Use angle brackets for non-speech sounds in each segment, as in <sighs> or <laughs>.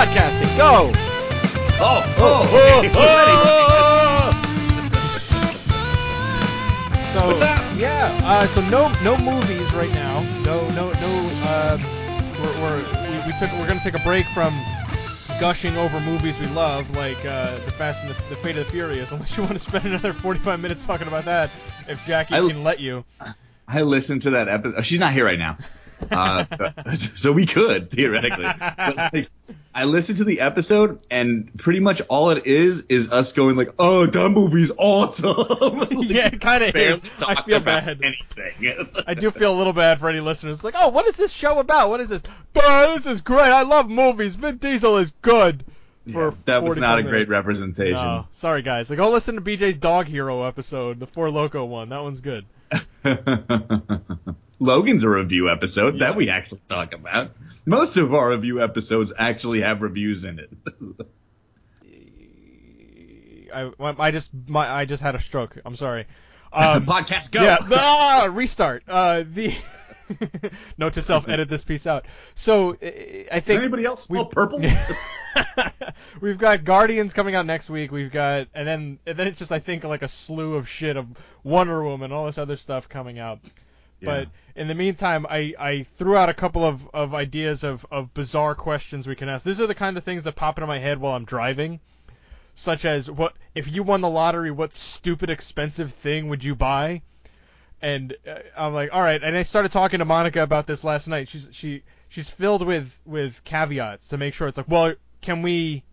Podcasting, go! Oh, oh, oh, <laughs> So What's up? yeah, uh, so no no movies right now. No no no. Uh, we're, we're we, we took we're gonna take a break from gushing over movies we love, like uh, the Fast and the, the Fate of the Furious. Unless you want to spend another 45 minutes talking about that, if Jackie I- can let you. I listened to that episode. oh, She's not here right now. Uh, <laughs> so we could theoretically. But, like, I listened to the episode, and pretty much all it is is us going like, "Oh, that movie's awesome." <laughs> Like, yeah, it kind of is. I feel about bad. Anything. <laughs> I do feel a little bad for any listeners. Like, oh, what is this show about? What is this? Oh, this is great. I love movies. Vin Diesel is good. For Yeah, that was 45 not a great representation. No, sorry guys. Like, go listen to BJ's Dog Hero episode, the Four Loco one. That one's good. Logan's a review episode Yeah. that we actually talk about. Most of our review episodes actually have reviews in it. <laughs> I, I just my I just had a stroke. I'm sorry. Um, <laughs> Podcast go. Yeah. <laughs> Ah, restart. Uh, the note to self: edit this piece out. So I think anybody else we, purple? we've got Guardians coming out next week. We've got and then and then it's just I think like a slew of shit of Wonder Woman, all this other stuff coming out. But in the meantime, I, I threw out a couple of, of ideas of, of bizarre questions we can ask. These are the kind of things that pop into my head while I'm driving, such as what if you won the lottery, what stupid expensive thing would you buy? And uh, I'm like, all right. And I started talking to Monica about this last night. She's she she's filled with with caveats to make sure it's like, well, can we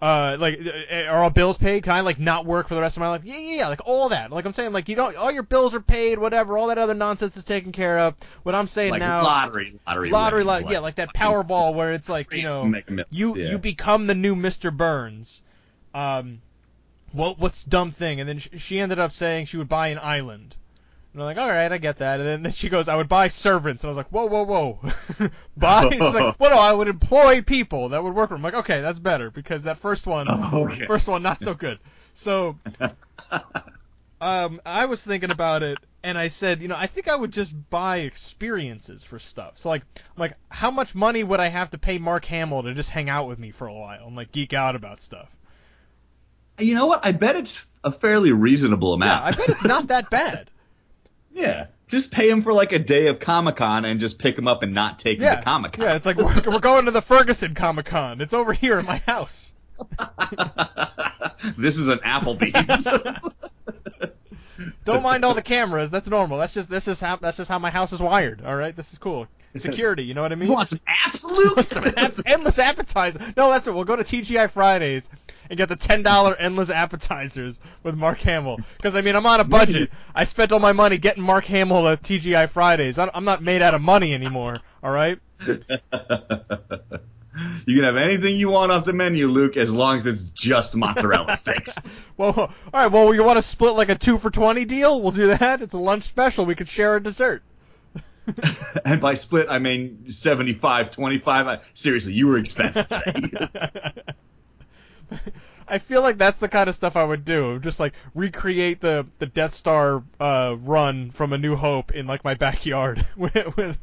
uh like uh, are all bills paid? Can i like not work for the rest of my life? Yeah yeah yeah like all that. Like i'm saying like you don't all your bills are paid whatever all that other nonsense is taken care of. What i'm saying like now lottery, lottery, lottery winnings, like, yeah like that powerball where it's like you know to make a million, you yeah. you become the new mr burns. Um what what's dumb thing? And then sh- she ended up saying she would buy an island and I'm like, all right, I get that. And then she goes, I would buy servants. And I was like, whoa, whoa, whoa. <laughs> buy? She's like, <laughs> well, no, I would employ people that would work for them. I'm like, okay, that's better because that first one, <laughs> Okay. first one, not so good. So, um, I was thinking about it, and I said, you know, I think I would just buy experiences for stuff. So, like, I'm like, how much money would I have to pay Mark Hamill to just hang out with me for a while and like geek out about stuff? You know what? I bet it's a fairly reasonable amount. Yeah, amount. I bet it's not that bad. Yeah. Just pay him for like a day of Comic Con and just pick him up and not take him to Comic Con. yeah, it's like we're, we're going to the Ferguson Comic Con. It's over here in my house. <laughs> this is an Applebee's. <laughs> Don't mind all the cameras. That's normal. That's just that's just how that's just how my house is wired. All right, this is cool. Security, you know what I mean? you want some absolute? <laughs> Some app- endless appetizer. No, that's it. We'll go to TGI Fridays and get the ten dollar endless appetizers with Mark Hamill. Because I mean, I'm on a budget. I spent all my money getting Mark Hamill at TGI Fridays. I'm not made out of money anymore. All right. <laughs> you can have anything you want off the menu, Luke, as long as it's just mozzarella <laughs> sticks. Well, all right. Well, you want to split like a two for twenty deal? We'll do that. It's a lunch special. We could share a dessert. <laughs> and by split, I mean 75, 25. I, seriously, you were expensive today. <laughs> I feel like that's the kind of stuff I would do. Just like recreate the the Death Star uh, run from A New Hope in like my backyard with with,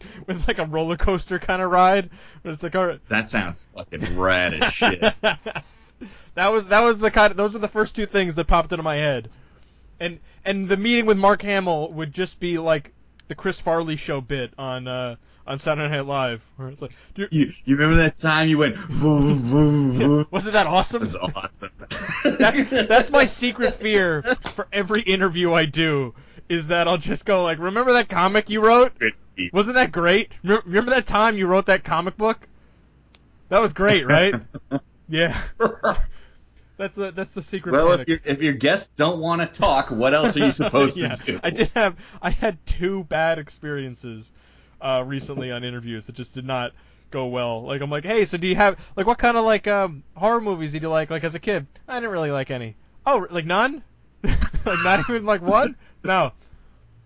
<laughs> with like a roller coaster kind of ride. But it's like all right. that sounds fucking rad as shit. <laughs> that was that was the kind. Of, those are the first two things that popped into my head. And and the meeting with Mark Hamill would just be like the Chris Farley show bit on uh, on Saturday Night Live, where it's like, you- You, remember that time you went, voo, voo, voo? wasn't that awesome? That was awesome. that's that's my secret <laughs> fear for every interview I do is that I'll just go like, remember that comic you wrote? Wasn't that great? Remember, remember that time you wrote that comic book? That was great, right? <laughs> yeah. <laughs> That's the that's the secret well, panic. if your if your guests don't want to talk, what else are you supposed <laughs> yeah, to do? I did have I had two bad experiences uh, recently on interviews that just did not go well. Like I'm like, hey, so do you have like what kind of like um, horror movies did you like like as a kid? I didn't really like any. Oh, like none? like not even like one? No.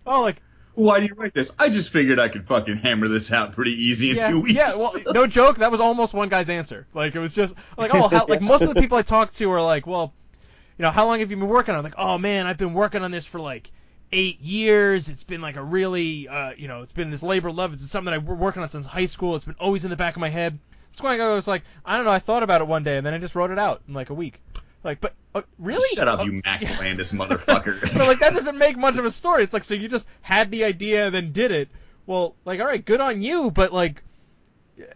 Oh, like Why do you write this? I just figured I could fucking hammer this out pretty easy in yeah, two weeks. yeah. Well, no joke. That was almost one guy's answer. Like it was just like, oh, how, like most of the people I talked to are like, well, you know, how long have you been working on? it? Like, oh man, I've been working on this for like eight years. It's been like a really, uh, you know, it's been this labor of love. It's something that I've been working on since high school. It's been always in the back of my head. Squango was like, I don't know, I thought about it one day and then I just wrote it out in like a week. Like, but uh, really? Shut up, Oh, you <laughs> Max Landis motherfucker. <laughs> but like that doesn't make much of a story. It's like so you just had the idea and then did it. Well, like all right, good on you, but like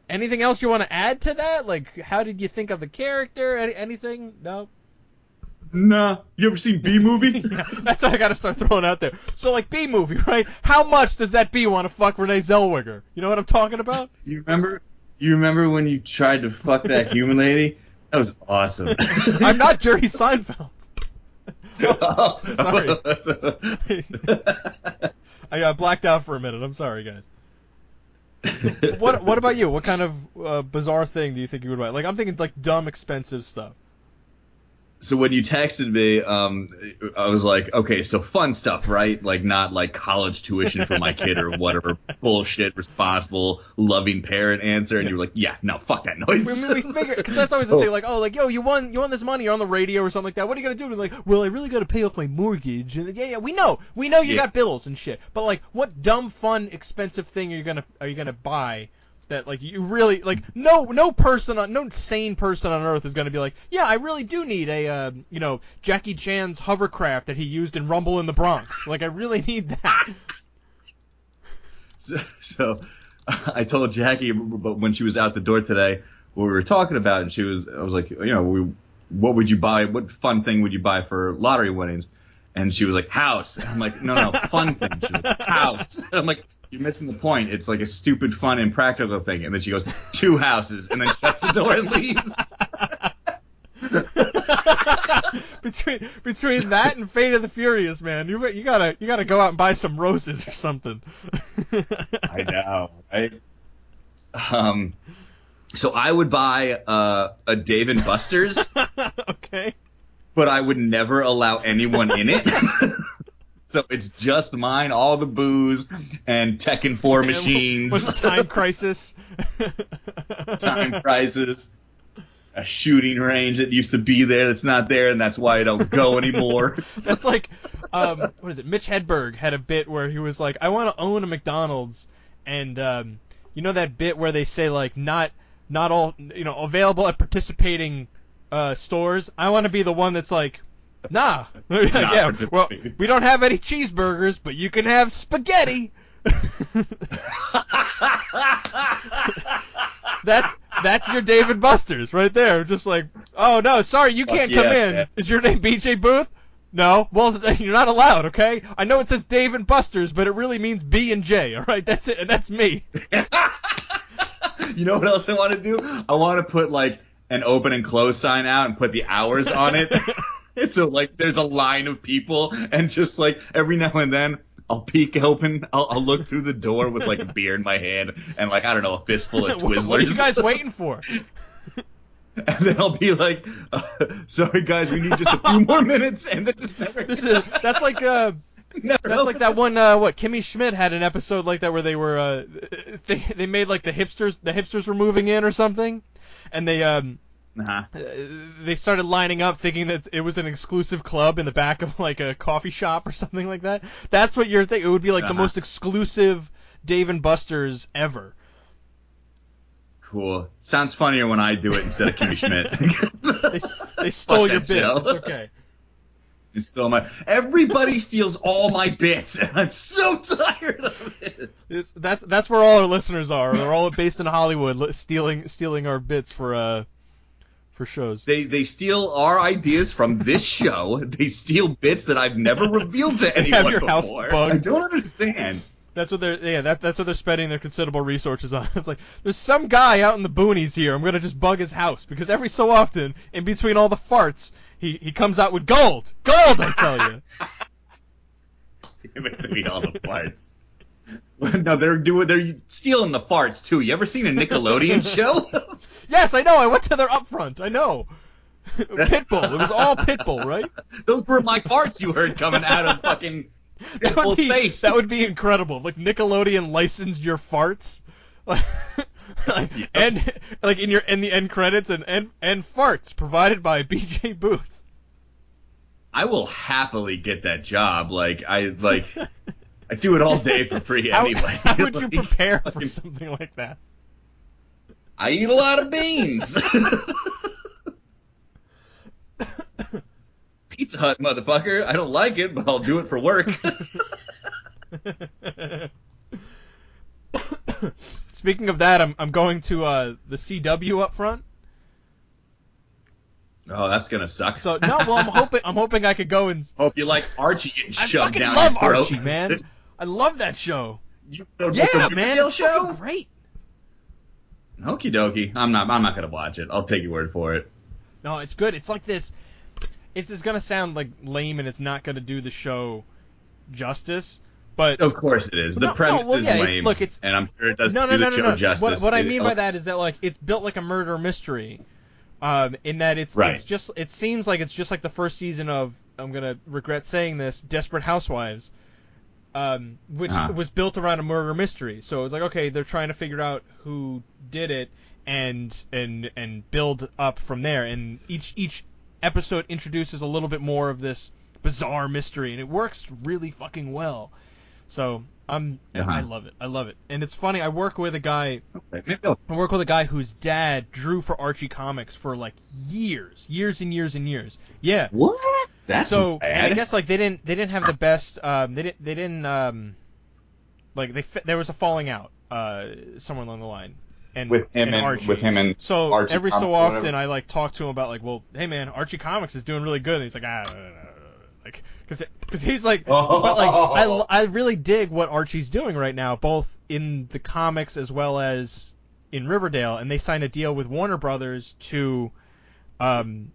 anything else you want to add to that? Like how did you think of the character? Any, anything? No. nah. You ever seen Bee Movie? <laughs> Yeah, that's what I got to start throwing out there. So like Bee Movie, right? How much does that B want to fuck Renee Zellweger? You know what I'm talking about? You remember? You remember when you tried to fuck that human lady? That was awesome. <laughs> I'm not Jerry Seinfeld. <laughs> <laughs> Oh, Sorry. I uh, blacked out for a minute. I'm sorry, guys. What What about you? What kind of uh, bizarre thing do you think you would buy? Like I'm thinking like dumb expensive stuff. So when you texted me, um, I was like, okay, so fun stuff, right? Like not like college tuition for my kid or whatever <laughs> bullshit, responsible, loving parent answer. And you were like, yeah, no, fuck that noise. I mean, we figure because that's always the <laughs> thing. Like, oh, like yo, you won, you won this money. You're on the radio or something like that. What are you gonna do? And like, well, I really got to pay off my mortgage. And yeah, yeah, we know, we know you Yeah. got bills and shit. But like, what dumb, fun, expensive thing are you gonna are you gonna buy? That like you really like no no person on no sane person on earth is gonna be like yeah I really do need a uh, you know Jackie Chan's hovercraft that he used in Rumble in the Bronx like I really need that So, so I told Jackie, but when she was out the door today, what we were talking about, and she was, I was like, you know, we, what would you buy? What fun thing would you buy for lottery winnings? And she was like, house. And I'm like, no, no, fun thing. Like, house. <laughs> I'm like, you're missing the point. It's like a stupid, fun, and practical thing. And then she goes, two houses, and then shuts the door and leaves. <laughs> between between that and Fate of the Furious, man, you you gotta you gotta go out and buy some roses or something. <laughs> I know, right? Um, so I would buy uh, a Dave and Buster's. <laughs> okay. but I would never allow anyone in it. So it's just mine, all the booze and Tekken 4 And machines, Was time <laughs> crisis. time crisis. a shooting range that used to be there that's not there, and that's why I don't go anymore. <laughs> That's like, um, what is it? Mitch Hedberg had a bit where he was like, "I want to own a McDonald's," and um, you know that bit where they say like, "Not, not all, you know, available at participating uh, stores." I want to be the one that's like, "Nah, <laughs> <laughs> yeah, well, we don't have any cheeseburgers, but you can have spaghetti." <laughs> that's that's your Dave and Buster's right there. Just like, oh no, sorry, you can't yeah, come in. man. Is your name BJ Booth? No. Well, you're not allowed. Okay. I know it says Dave and Buster's, but it really means B and J. All right. That's it, and that's me. you know what else I want to do? I want to put like an open and close sign out and put the hours on it. <laughs> so like there's a line of people and just like every now and then I'll peek open, I'll, I'll look through the door with like a <laughs> beer in my hand and like I don't know a fistful of <laughs> Twizzlers. what are you guys waiting for? and then I'll be like, uh, "Sorry guys, we need just a few more minutes," and that just never. This is that's like uh. never That's like that one. Uh, what Kimmy Schmidt had an episode like that where they were uh, they they made like the hipsters the hipsters were moving in or something, and they um Uh-huh. uh, they started lining up thinking that it was an exclusive club in the back of like a coffee shop or <laughs> something like that. That's what you're thinking. It would be like the Uh-huh. most exclusive Dave and Buster's ever. Cool. Sounds funnier when I do it instead of Kimmy <laughs> Schmidt. They, they <laughs> stole your bit. show. It's okay. You stole my. Everybody steals all my bits, and I'm so tired of it. It's, that's that's where all our listeners are. They're all based in Hollywood, stealing stealing our bits for uh for shows. They they steal our ideas from this <laughs> show. They steal bits that I've never revealed to anyone have your before. house bugged. I don't understand. That's what they're yeah that that's what they're spending their considerable resources on. <laughs> It's like there's some guy out in the boonies here. I'm gonna just bug his house because every so often, in between all the farts, he he comes out with gold, gold. I tell you. <laughs> To me all the parts. no, they're doing. They're stealing the farts too. You ever seen a Nickelodeon show? Yes, I know. I went to their upfront. I know. <laughs> Pitbull. It was all Pitbull, right? Those were my farts you heard coming out of fucking <laughs> That Pitbull's would be face. that would be incredible. Like Nickelodeon licensed your farts. <laughs> Like, Yep. and like in your in the end credits and and and farts provided by BJ Booth. I will happily get that job. Like I like I do it all day for free anyway. how would you prepare for something like that? I eat a lot of beans. <laughs> Pizza Hut, motherfucker. I don't like it, but I'll do it for work. <laughs> Speaking of that, I'm I'm going to uh, the CW up front. oh, that's gonna suck. So no, well I'm hoping I'm hoping I could go and <laughs> Hope you like Archie getting I shoved fucking down love your throat. Archie, man. I love that show. You know, Yeah, the man, Riverdale it's show. great. Okie dokie. I'm not. I'm not gonna watch it. I'll take your word for it. No, it's good. It's like this. It's, it's gonna sound like lame, and it's not gonna do the show justice. But Of course it is. The no, premise well, is yeah, it's- lame, look, it's- and I'm sure it doesn't no, no, do no, the no, show no. justice. What, what I mean by that is that like it's built like a murder mystery, um, in that it's Right. it's just it seems like it's just like the first season of I'm gonna regret saying this Desperate Housewives, um, which Uh-huh. was built around a murder mystery. So it's like okay, they're trying to figure out who did it and and and build up from there. And each each episode introduces a little bit more of this bizarre mystery, and it works really fucking well. So I'm Uh-huh. I love it. I love it. And it's funny. I work with a guy. Okay, I work with a guy whose dad drew for Archie Comics for like years, years and years and years. Yeah. What? That's so bad. I guess like they didn't they didn't have the best. Um, they didn't they didn't um, like they there was a falling out uh somewhere along the line. And with him and, Archie. with him and So Archie every Comics so often I like talk to him about like, well, hey man, Archie Comics is doing really good. And he's like, ah, no, no, no, no, no." like, cause, cause he's like, Oh. <laughs> but like, I, I really dig what Archie's doing right now, both in the comics as well as in Riverdale. And they signed a deal with Warner Brothers to, um,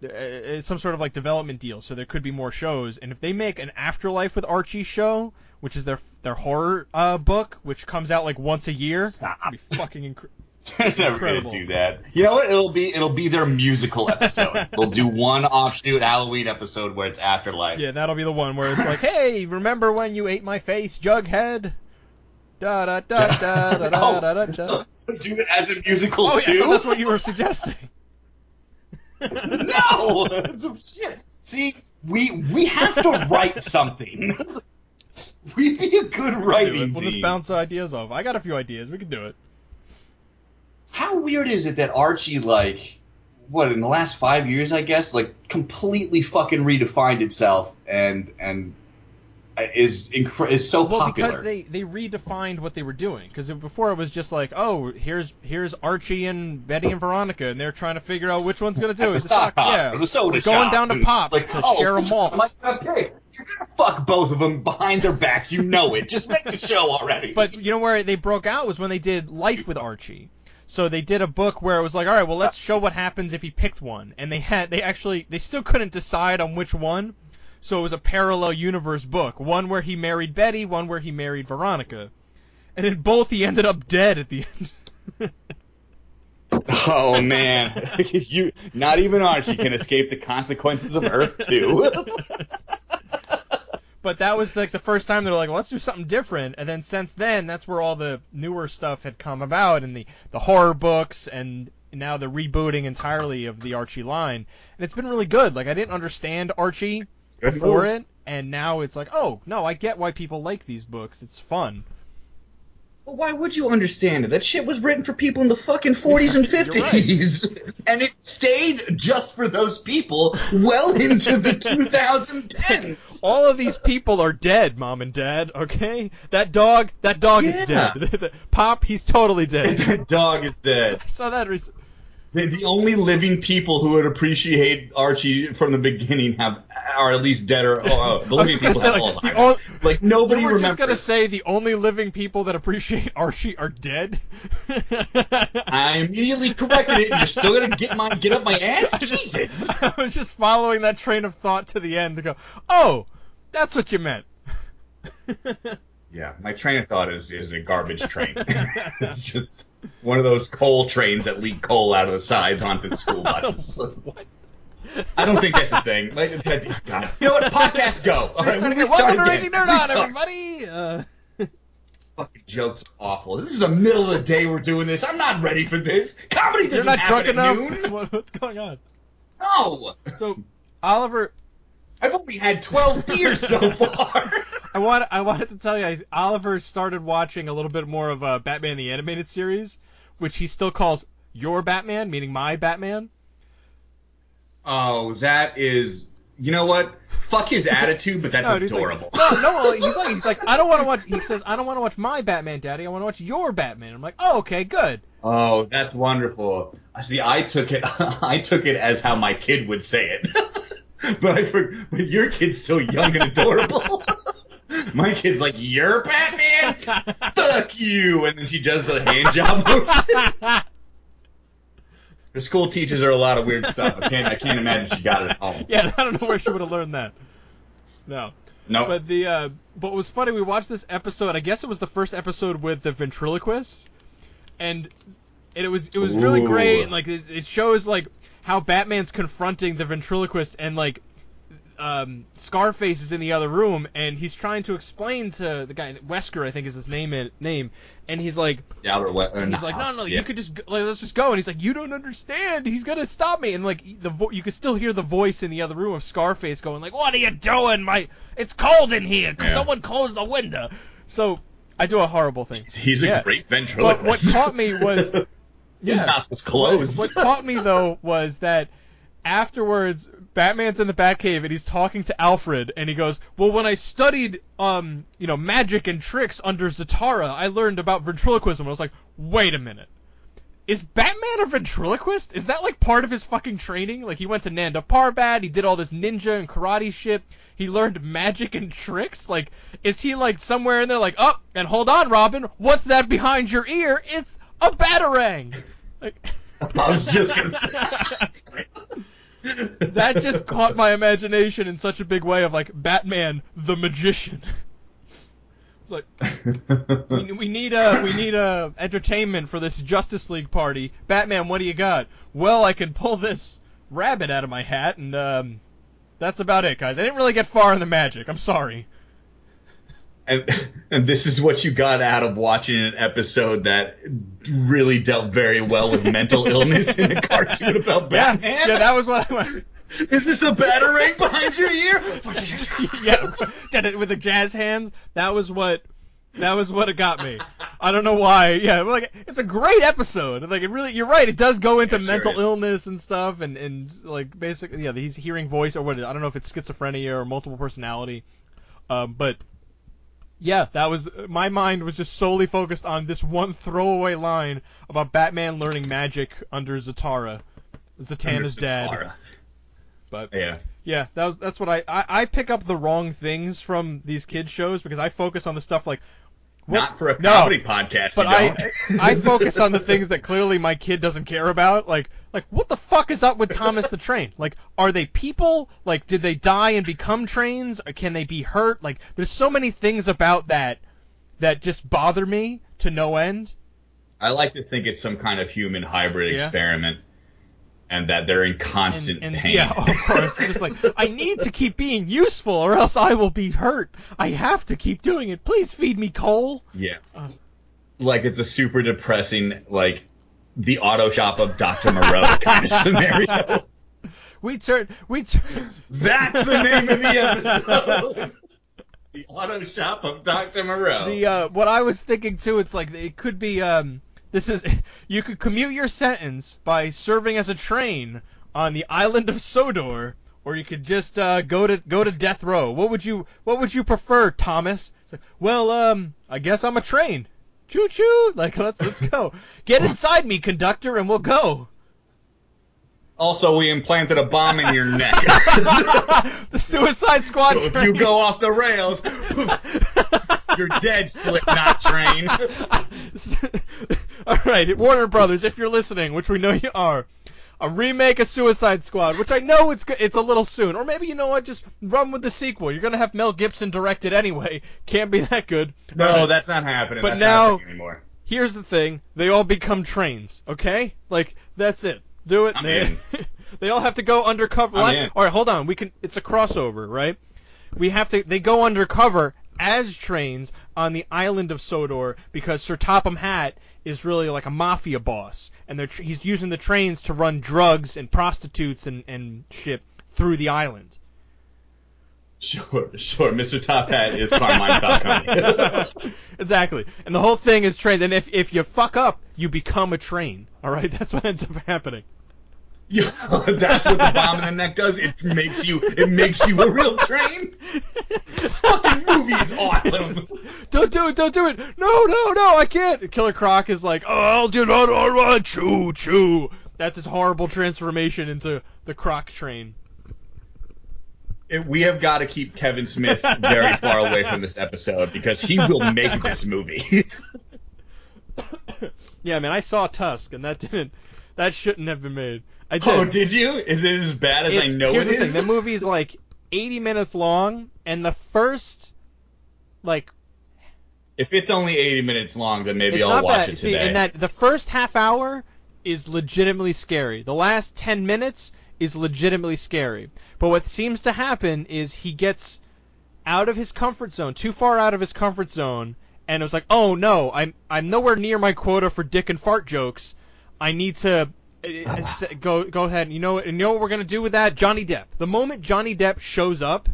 it's uh, uh, some sort of like development deal, so there could be more shows. And if they make an Afterlife with Archie show, which is their their horror uh, book, which comes out like once a year, stop, fucking be fucking incredible. <laughs> never gonna do that. You know what? It'll be it'll be their musical episode. <laughs> they'll do one offshoot Halloween episode where it's Afterlife. Yeah, that'll be the one where it's like, hey, remember when you ate my face, Jughead? Da da da da da da da da. <laughs> Oh, do it as a musical oh, too. Yeah, that's what you were suggesting no, That's some shit. See, we we have to write something. <laughs> We'd be a good writing it. We'll just bounce ideas off. I got a few ideas. We can do it. How weird is it that Archie, like, what in the last five years, I guess, like, completely fucking redefined itself and and is incre- is so Well, popular. because they they redefined what they were doing. Because before it was just like, oh, here's here's Archie and Betty and Veronica, and they're trying to figure out which one's gonna do it. the It's sock yeah, the soda we're shop. going down to pop like, to oh, share them all. I'm like, okay, you're gonna fuck both of them behind their backs. You know it. Just make the show already. But you know where they broke out was when they did Life with Archie. So they did a book where it was like, all right, well, let's show what happens if he picked one, and they had they actually they still couldn't decide on which one. So it was a parallel universe book, one where he married Betty, one where he married Veronica, and in both he ended up dead at the end. <laughs> oh man, <laughs> you not even Archie can escape the consequences of Earth Two. <laughs> but that was like the first time they were like, well, let's do something different. And then since then, that's where all the newer stuff had come about, and the the horror books, and now the rebooting entirely of the Archie line. And it's been really good. Like I didn't understand Archie before it, and now it's like, oh no, I get why people like these books. It's fun. Well, why would you understand it? That shit was written for people in the fucking 40s and <laughs> You're 50s. <laughs> And it stayed just for those people well into the <laughs> 2010s. All of these people are dead, mom and dad. Okay, that dog, that dog Yeah. is dead. Pop, he's totally dead. that dog is dead. I saw that. Rec- The, the only living people who would appreciate Archie from the beginning have are at least dead or uh, the <laughs> living people gonna have like, the Alzheimer's. on- like nobody you were remembers. just gonna say the only living people that appreciate <laughs> Archie are dead. <laughs> I immediately corrected it. and You're still gonna get my get up my ass. I just- Jesus. I was just following that train of thought to the end to go, oh, that's what you meant. Yeah, my train of thought is is a garbage train. <laughs> <laughs> it's just one of those coal trains that leak coal out of the sides onto the school <laughs> buses. I don't think that's a thing. Like, that- God. You know what? Podcast go. All right, we again. Welcome to. Raging Nerd On, everybody. Uh, Fucking jokes are awful. This is the middle of the day we're doing this. I'm not ready for this. Comedy you're doesn't not drunk happen at enough. What- What's going on? No. So, Oliver, I've only had 12 <laughs> beers so far. <laughs> I want I wanted to tell you, I, Oliver started watching a little bit more of uh, Batman the Animated Series, which he still calls your Batman, meaning my Batman. Oh, that is. You know what? Fuck his attitude, but that's <laughs> No, he's like- adorable. no, no, he's like, he's like, I don't want to watch. He says, I don't want to watch my Batman, Daddy. I want to watch your Batman. I'm like, oh, okay, good. Oh, that's wonderful. See, I took it. I took it as how my kid would say it. <laughs> but I, for, but your kid's still young and adorable. <laughs> my kid's like, "You're Batman. Fuck you!" And then she does the hand job motion. <laughs> The school teaches her a lot of weird stuff. I can't. I can't imagine she got it at home. yeah, I don't know where she would have learned that. No. No. But the uh, but what was funny, we watched this episode. I guess it was the first episode with the ventriloquist, and, and it was it was really Ooh. great. And like it, it shows like how Batman's confronting the ventriloquist, and like um, Scarface is in the other room, and he's trying to explain to the guy Wesker, I think is his name name, and he's like, Yeah, Albert we- uh, and he's like, no, no, yeah. you could just like, let's just go. And he's like, you don't understand. He's gonna stop me. And like the vo- you could still hear the voice in the other room of Scarface going like, what are you doing? My it's cold in here. Yeah. someone close the window? So I do a horrible thing. He's a Yeah. great But ventriloquist. what caught me was <laughs> his yeah. mouth was closed. What, what caught me though <laughs> was that afterwards, Batman's in the Batcave and he's talking to Alfred, and he goes, "Well, when I studied, um, you know, magic and tricks under Zatara, I learned about ventriloquism." I was like, "Wait a minute." Is Batman a ventriloquist? Is that like part of his fucking training? Like he went to Nanda Parbat, he did all this ninja and karate shit. He learned magic and tricks. Like, is he like somewhere in there like, oh, and hold on, Robin, what's that behind your ear? It's a batarang. Like, <laughs> I was just gonna <laughs> say. that just caught my imagination in such a big way of like Batman the magician. It's like we, we need a we need a entertainment for this Justice League party. Batman, what do you got? Well, I can pull this rabbit out of my hat, and um, that's about it, guys. I didn't really get far in the magic. I'm sorry. And, and this is what you got out of watching an episode that really dealt very well with mental <laughs> illness in a cartoon about Yeah, Batman. yeah, that was what I went. Is this a batarang behind your ear? <laughs> yeah, did it with the jazz hands. That was what. That was what it got me. I don't know why. Yeah, like it's a great episode. Like it really, you're right. It does go into It sure mental is. illness and stuff, and and like basically, yeah, he's hearing voice or what? I don't know if it's schizophrenia or multiple personality. Um, but yeah, that was my mind was just solely focused on this one throwaway line about Batman learning magic under Zatara, Zatanna's dad. Tara. But Yeah. yeah, that was that's what I, I I pick up the wrong things from these kids shows because I focus on the stuff like what's, Not for a no, comedy podcast. but I. I focus on the things that clearly my kid doesn't care about like like what the fuck is up with Thomas the Train? Like are they people? Like did they die and become trains? Or can they be hurt? Like there's so many things about that that just bother me to no end. I like to think it's some kind of human hybrid Yeah. experiment, and that they're in constant and, and pain. yeah, of course. It's just like I need to keep being useful, or else I will be hurt. I have to keep doing it. Please feed me coal. Yeah. Uh. like it's a super depressing, like the auto shop of Dr. Moreau <laughs> kind of scenario. We turn. We turn. That's the name of the episode. <laughs> the auto shop of Dr. Moreau. The uh, what I was thinking too. It's like it could be. Um, this is <laughs> you could commute your sentence by serving as a train on the island of Sodor, or you could just uh, go to go to death row. What would you What would you prefer, Thomas? Like, well, um, I guess I'm a train. Choo choo! <laughs> Like let's let's go. Get inside me, conductor, and we'll go. also, we implanted a bomb in your neck. <laughs> the Suicide Squad. so if you go off the rails, you're dead, Slipknot train. All right, Warner Brothers, if you're listening, which we know you are, a remake of Suicide Squad, which I know it's it's a little soon, or maybe you know what, just run with the sequel. You're gonna have Mel Gibson direct it anyway. <laughs> Can't be that good. No, that's not happening. But that's now- anymore. here's the thing: they all become trains. Okay, like that's it. Do it. I'm they, in. <laughs> they all have to go undercover. I'm in. All right, hold on. We can. It's a crossover, right? We have to. They go undercover as trains on the island of Sodor because Sir Topham Hatt is really like a mafia boss, and they're tr- he's using the trains to run drugs and prostitutes and and shit through the island. Sure, sure. Mr. Top Hat is Carmine Falcone. <laughs> exactly. And the whole thing is train. And if if you fuck up, you become a train. All right, <laughs> that's what ends up happening. Yeah, <laughs> that's what the bomb in the neck does. It makes you. It makes you a real train. This fucking movie is awesome. Don't do it. Don't do it. No, no, no. I can't. Killer Croc is like, oh, I'll do not want choo choo. That's his horrible transformation into the Croc train. It, we have got to keep Kevin Smith very far away from this episode because he will make this movie. <coughs> yeah, man, I saw Tusk, and that didn't. That shouldn't have been made. I oh, did. Oh, did you? Is it as bad as It's- I know here's it the is? Thing. The movie's like 80 minutes long, and the first, like, If it's only 80 minutes long, then maybe I'll watch bad. it See, today. and that the first half hour is legitimately scary. The last 10 minutes is legitimately scary. But what seems to happen is he gets out of his comfort zone, too far out of his comfort zone, and it was like, oh no, I'm I'm nowhere near my quota for dick and fart jokes. I need to Ah. Uh, go go ahead. You know what? You know what we're gonna do with that? Johnny Depp. The moment Johnny Depp shows up,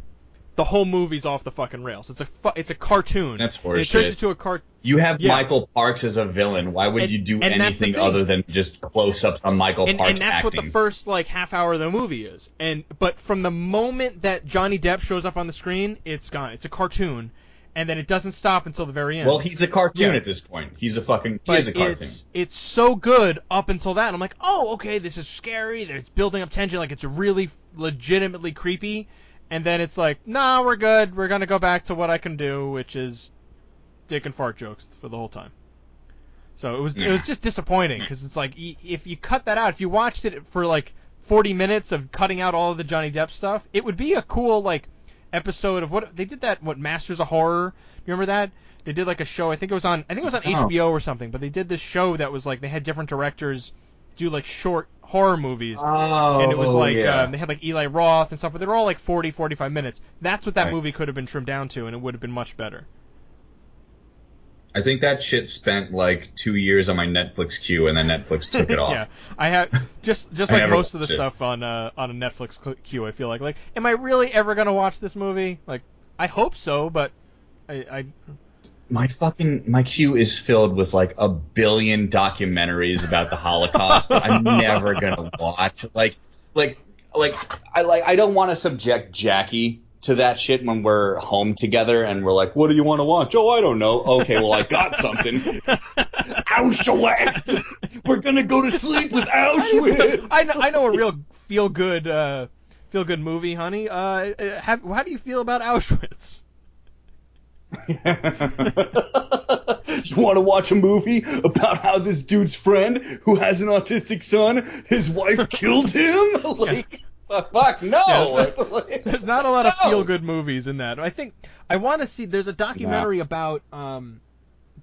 the whole movie's off the fucking rails. It's a fu- it's a cartoon. That's And It turns horseshit. into a cartoon. you have yeah. Michael Parks as a villain. Why would And- you do and that's the anything other than just close-ups on Michael and, Parks and that's acting? what the first like half hour of the movie is. And but from the moment that Johnny Depp shows up on the screen, it's gone. It's a cartoon, and then it doesn't stop until the very end. well, he's a cartoon Yeah. at this point. He's a fucking. He is a cartoon. it's it's so good up until that. I'm like, oh, okay, this is scary. It's building up tension. Like it's really legitimately creepy. And then it's like, nah, we're good. We're gonna go back to what I can do, which is dick and fart jokes for the whole time. So it was it was just disappointing because it's like if you cut that out, if you watched it for like 40 minutes of cutting out all of the Johnny Depp stuff, it would be a cool like episode of what they did that what Masters of Horror. You remember that? They did like a show. I think it was on I think it was on Oh. HBO or something. But they did this show that was like they had different directors do like short horror movies. Oh, and it was like yeah. um, they had like Eli Roth and stuff, but they were all like 40, 45 minutes. That's what that Right. movie could have been trimmed down to, and it would have been much better. I think that shit spent like two years on my Netflix queue, and then Netflix <laughs> took it off. Yeah, I have just just <laughs> like most of the it. stuff on uh, on a Netflix queue. I feel like like, am I really ever gonna watch this movie? Like, I hope so, but I, I My fucking my queue is filled with like a billion documentaries about the Holocaust that I'm never gonna <laughs> watch. Like, like, like I like I don't want to subject Jackie to that shit when we're home together and we're like, what do you want to watch? Oh, I don't know. Okay, well I got <laughs> something. Auschwitz. We're gonna go to sleep with Auschwitz. I know I know a real feel good uh, feel good movie, honey. Uh, uh, have, how do you feel about Auschwitz? <laughs> you want to watch a movie about how this dude's friend, who has an autistic son, his wife killed him? <laughs> like, fuck, <laughs> fuck, no. Yeah, <laughs> There's not a lot of feel good movies in that. I think I want to see. There's a documentary about um,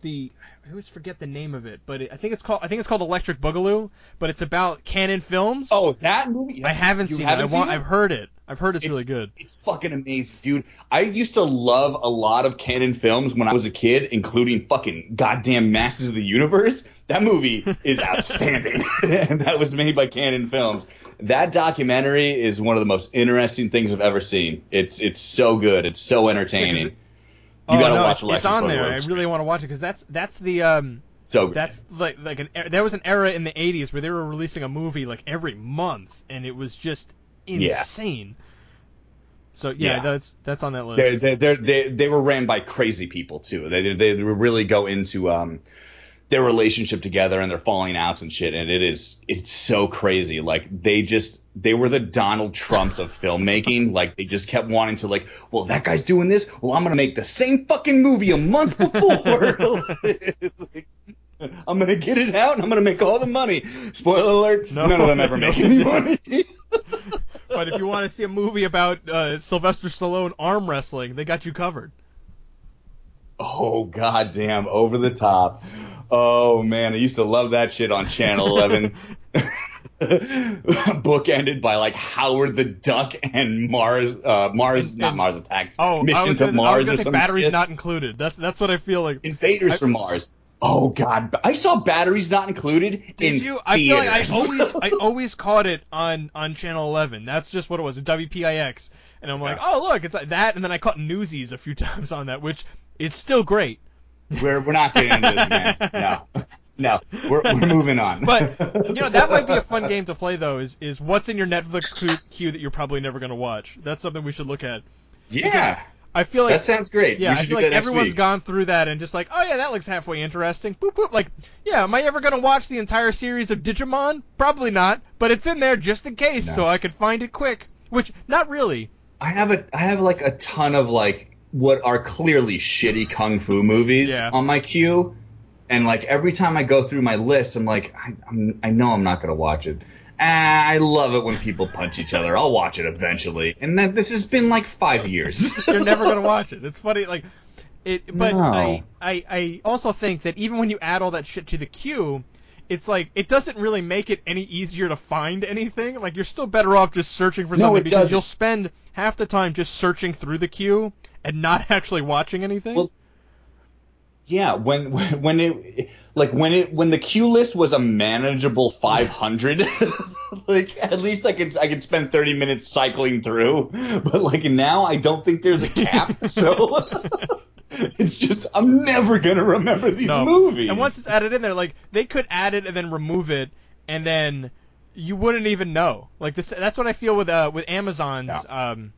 the I always forget the name of it, but it, I think it's called I think it's called Electric Boogaloo, but it's about Cannon Films. Oh, that movie? I haven't You seen haven't it. I want, it? I've heard it. I've heard it's, really good. It's fucking amazing, dude. I used to love a lot of cannon films when I was a kid, including fucking goddamn Masters of the Universe. That movie is <laughs> outstanding, and <laughs> that was made by Cannon Films. That documentary is one of the most interesting things I've ever seen. It's it's so good. It's so entertaining. You oh gotta no, watch it's, Electric it's on there. I really want to watch it because that's that's the um So good. that's like like an er- there was an era in the 80s where they were releasing a movie like every month and it was just insane. Yeah. So yeah, Yeah. that's that's on that list. They're, they're, they they were ran by crazy people too. They they really go into um their relationship together and their falling outs and shit. And it is it's so crazy. Like they just they were the Donald Trumps of filmmaking. <laughs> Like they just kept wanting to like, well that guy's doing this. Well I'm gonna make the same fucking movie a month before. Like, <laughs> <laughs> I'm gonna get it out and I'm gonna make all the money. Spoiler alert: No, none of them ever no, make any money. but if you want to see a movie about uh, Sylvester Stallone arm wrestling, they got you covered. Oh goddamn, over the top. Oh man, I used to love that shit on Channel 11. <laughs> Bookended by like Howard the Duck and Mars, uh, Mars, not Mars Attacks. Oh, Mission to gonna, Mars or say some batteries shit. not included. That's that's what I feel like. Invaders I- from Mars. Oh God, I saw batteries not included Did in you? I feel like I always I <laughs> always caught it on on channel 11. That's just what it was, WPIX. And I'm like, Yeah. oh look, it's like that. And then I caught Newsies a few <laughs> times on that, which is still great. we're we're not getting into this again. No, no, we're we're moving on. <laughs> But you know that might be a fun game to play though. Is is what's in your Netflix queue, that you're probably never gonna watch? That's something we should look at. yeah, I feel like that sounds great. Yeah, I feel like everyone's week. gone through that and just like, oh yeah, that looks halfway interesting. Boop boop. Like, yeah, am I ever gonna watch the entire series of Digimon? Probably not, but it's in there just in case, No. so I could find it quick. Which, not really. I have a I have like a ton of like what are clearly shitty kung fu movies Yeah. on my queue, and like every time I go through my list, I'm like, I, I'm I know I'm not gonna watch it. Ah, I love it when people punch each other. I'll watch it eventually, and then this has been like five years. <laughs> You're never gonna watch it. It's funny, like, it. But No. I, I, I also think that even when you add all that shit to the queue. It's like it doesn't really make it any easier to find anything. Like you're still better off just searching for No, something it because doesn't. you'll spend half the time just searching through the queue and not <laughs> actually watching anything. Well, Yeah, when when <laughs> when it like when it when the queue list was a manageable 500, <laughs> like at least I could I could spend 30 minutes cycling through. <laughs> But like now, I don't think there's a cap, so it's just I'm never gonna remember these No. movies. And once it's added in there, like they could add it and then remove it, and then you wouldn't even know. Like this, that's what I feel with uh with Amazon's um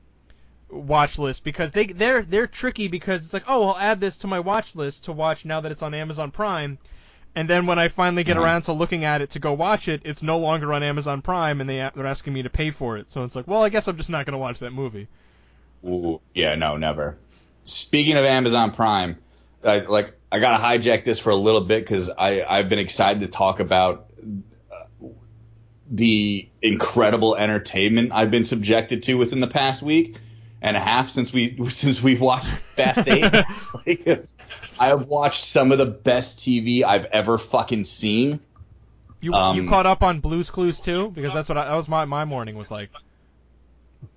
watch list because they they're they're tricky because it's like oh I'll add this to my watch list to watch now that it's on Amazon Prime. And then when I finally get Mhm. around to looking at it to go watch it, it's no longer on Amazon Prime, and they they're asking me to pay for it. So it's like, well, I guess I'm just not gonna watch that movie. Ooh, yeah, no, never. Speaking of Amazon Prime, I, like I gotta hijack this for a little bit because I I've been excited to talk about uh, the incredible entertainment I've been subjected to within the past week and a half since we <laughs> since we've watched Fast Eight. <laughs> like, I have watched some of the best TV I've ever fucking seen. You you Um, caught up on Blue's Clues too because that's what I, that was my my morning was like.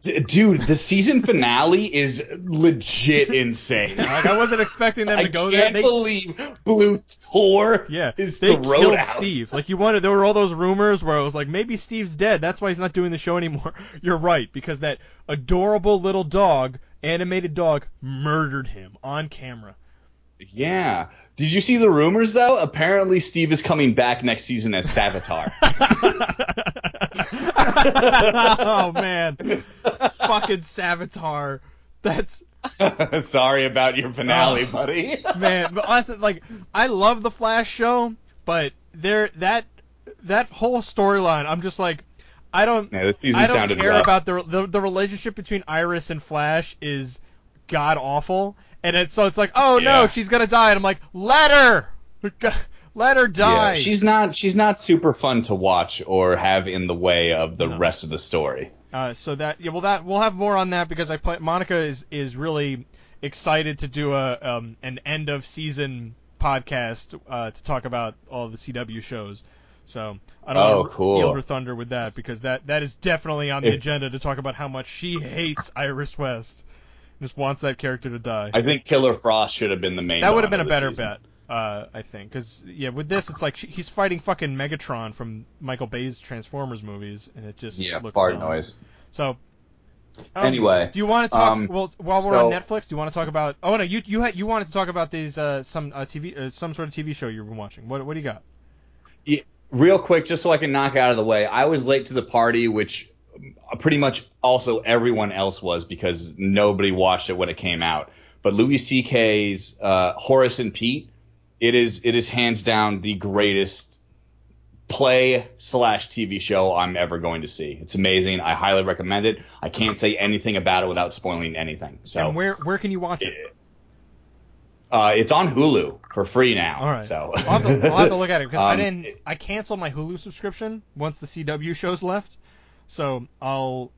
D- dude, the season finale is legit insane. <laughs> Like I wasn't expecting them to go there. I can't there. They, believe Blue tore yeah, his they throat killed out. Steve. Like you wanted, there were all those rumors where it was like maybe Steve's dead. That's why he's not doing the show anymore. <laughs> You're right because that adorable little dog, animated dog, murdered him on camera. Yeah. Did you see the rumors though? Apparently Steve is coming back next season as Savitar. <laughs> oh man, fucking Savitar. That's <laughs> Sorry about your finale, Oh. buddy. <laughs> man. But honestly, like I love the Flash show, but there that that whole storyline, I'm just like, I don't. Yeah, this season I don't sounded care rough. about the, the the relationship between Iris and Flash is god awful, and it's so it's like, oh no, she's gonna die, and I'm like, let her, <laughs> let her die. Yeah, she's not she's not super fun to watch or have in the way of the No. rest of the story. Uh, so that yeah, well that we'll have more on that because I play, Monica is is really excited to do a um an end of season podcast uh, to talk about all the CW shows. So I don't Oh, want to cool. steal her thunder with that because that that is definitely on the If- agenda to talk about how much she hates Iris West. Just wants that character to die. I think Killer Frost should have been the main that would have been a better season. bet, uh, I think, because yeah, with this it's like she, he's fighting fucking Megatron from Michael Bay's Transformers movies, and it just Yeah, looks fart dumb. noise. So. um, Anyway, do you want to talk? um, well, while we're so- on Netflix, do you want to talk about? Oh no, you you had you wanted to talk about these uh, some uh, TV uh, some sort of TV show you've been watching. What what do you got? Yeah, real quick, just so I can knock out of the way, I was late to the party, which pretty much also everyone else was because nobody watched it when it came out. But Louis C.K.'s uh, Horace and Pete, it is it is hands down the greatest play slash TV show I'm ever going to see. It's amazing. I highly recommend it. I can't say anything about it without spoiling anything. So and where where can you watch it? uh, it's on Hulu for free now. All right. So I'll, have to, I'll have to look at it because I <laughs> Um, didn't. I canceled my Hulu subscription once the CW shows left. So I'll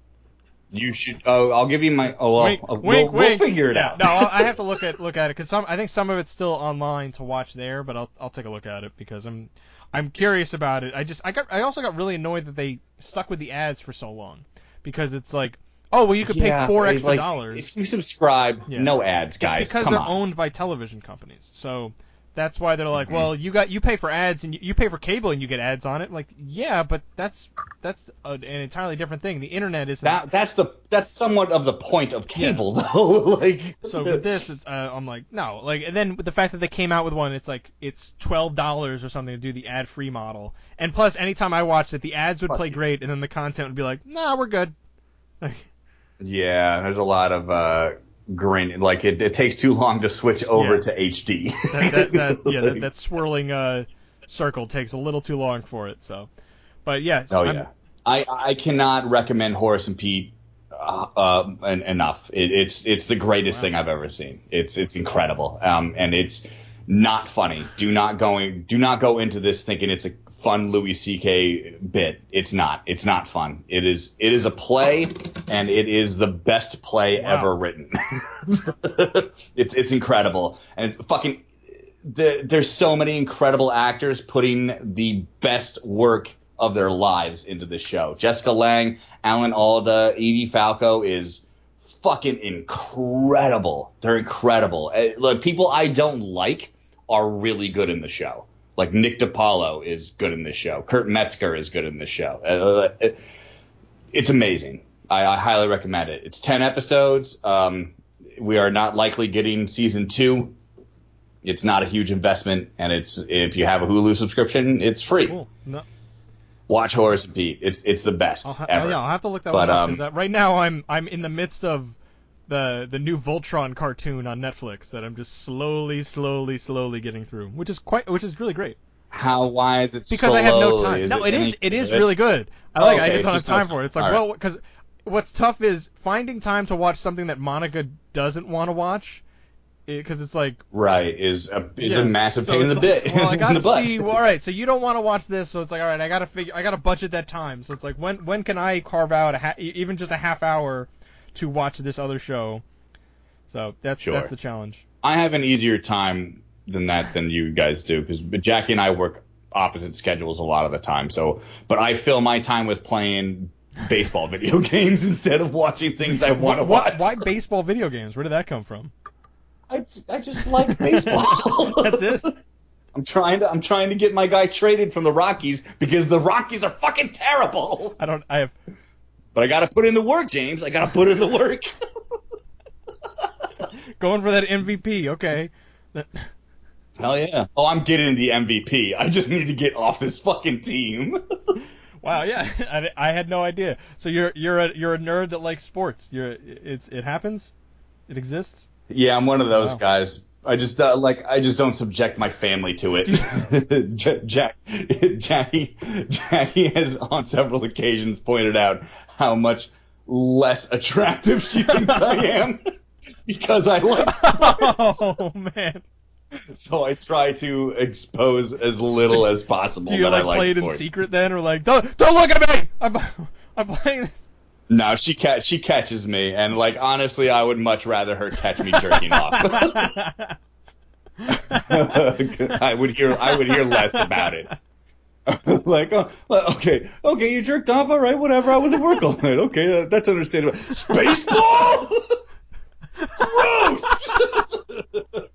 You should. Oh, I'll give you my. Oh, well, wink, uh, wink, we'll, we'll figure it Yeah, out. no, I'll, I have to look <laughs> at look at it because some I think some of it's still online to watch there, but I'll I'll take a look at it because I'm I'm curious about it. I just I got I also got really annoyed that they stuck with the ads for so long because it's like oh well you could Yeah, pay four extra like, dollars. If you subscribe, Yeah. no ads, guys It's because Come they're on. owned by television companies. So that's why they're like, Mhm. well, you got you pay for ads and you, you pay for cable and you get ads on it. Like, yeah, but that's that's a, an entirely different thing. The internet isn't. That that's the that's somewhat of the point of cable <laughs> though. like so with this, it's, uh, I'm like, no, like, and then the fact that they came out with one, it's like it's twelve dollars or something to do the ad-free model, and plus, anytime I watched it, the ads would play great, and then the content would be like, nah, we're good. Like, <laughs> Yeah, there's a lot of uh grain like it, it takes too long to switch over Yeah. to HD. that, that, that yeah, that, <laughs> that swirling uh circle takes a little too long for it. So, but yes, Oh I'm- yeah, I I cannot recommend Horace and Pete uh, uh, en- enough. It, it's it's the greatest Wow. thing I've ever seen. It's it's incredible. Um, and it's not funny. Do not going do not go into this thinking it's a fun Louis C.K. bit. It's not. It's not fun. It is it is a play, and it is the best play Wow. ever written. <laughs> it's it's incredible, and it's fucking. The, there's so many incredible actors putting the best work of their lives into the show. Jessica Lange, Alan Alda, Edie Falco is fucking incredible. They're incredible. Uh, Like people I don't like are really good in the show. Like Nick DiPaolo is good in this show. Kurt Metzger is good in this show. Uh, uh, it's amazing. I, I highly recommend it. It's ten episodes. Um, we are not likely getting season two. It's not a huge investment, and it's if you have a Hulu subscription, it's free. cool. No, Watch Horace and Pete. It's it's the best I'll, ha- ever. yeah, I'll have to look that But, one up um, because right now I'm I'm in the midst of the the new Voltron cartoon on Netflix that I'm just slowly, slowly, slowly getting through, which is quite which is really great How why is it because I have no time. Is no, it it is it is good? really good. I like. I just don't have no time time. for it. It's like All well, because what's tough is finding time to watch something that Monica doesn't want to watch. Eh, because it's like right is a is Yeah, a massive so pain in the like, bit <laughs> Well, I gotta see. Well, all right, so you don't want to watch this, so it's like, all right, I gotta figure, I gotta budget that time. So it's like, when when can I carve out a ha- even just a half hour to watch this other show? So that's Sure. that's the challenge. I have an easier time than that than you guys do because Jackie and I work opposite schedules a lot of the time. So, but I fill my time with playing baseball <laughs> video games instead of watching things I want to Why- watch. Why baseball video games? Where did that come from? I, I just like baseball. <laughs> That's it. I'm trying to I'm trying to get my guy traded from the Rockies because the Rockies are fucking terrible. I don't. I have. But I got to put in the work, James. I got to put in the work. <laughs> Going for that MVP. Okay. Hell yeah. Oh, I'm getting the MVP. I just need to get off this fucking team. <laughs> Wow. Yeah. <laughs> I, I had no idea. So you're you're a you're a nerd that likes sports. You're it's it happens. It exists. yeah, I'm one of those Wow. guys. I just uh, like I just don't subject my family to it. <laughs> Jack, Jackie, Jackie has on several occasions pointed out how much less attractive she thinks I am <laughs> because I like <laughs> sports. Oh man. So I try to expose as little as possible Do you that like I like play it in sports. secret then, or like don't don't look at me? I'm I'm playing. No, she she catches me, and like honestly, I would much rather her catch me jerking off. <laughs> I would hear I would hear less about it. <laughs> like, oh, okay, okay, you jerked off, all right, whatever. I was at work all night. Okay, uh, that's understandable. Spaceball. Gross. <laughs>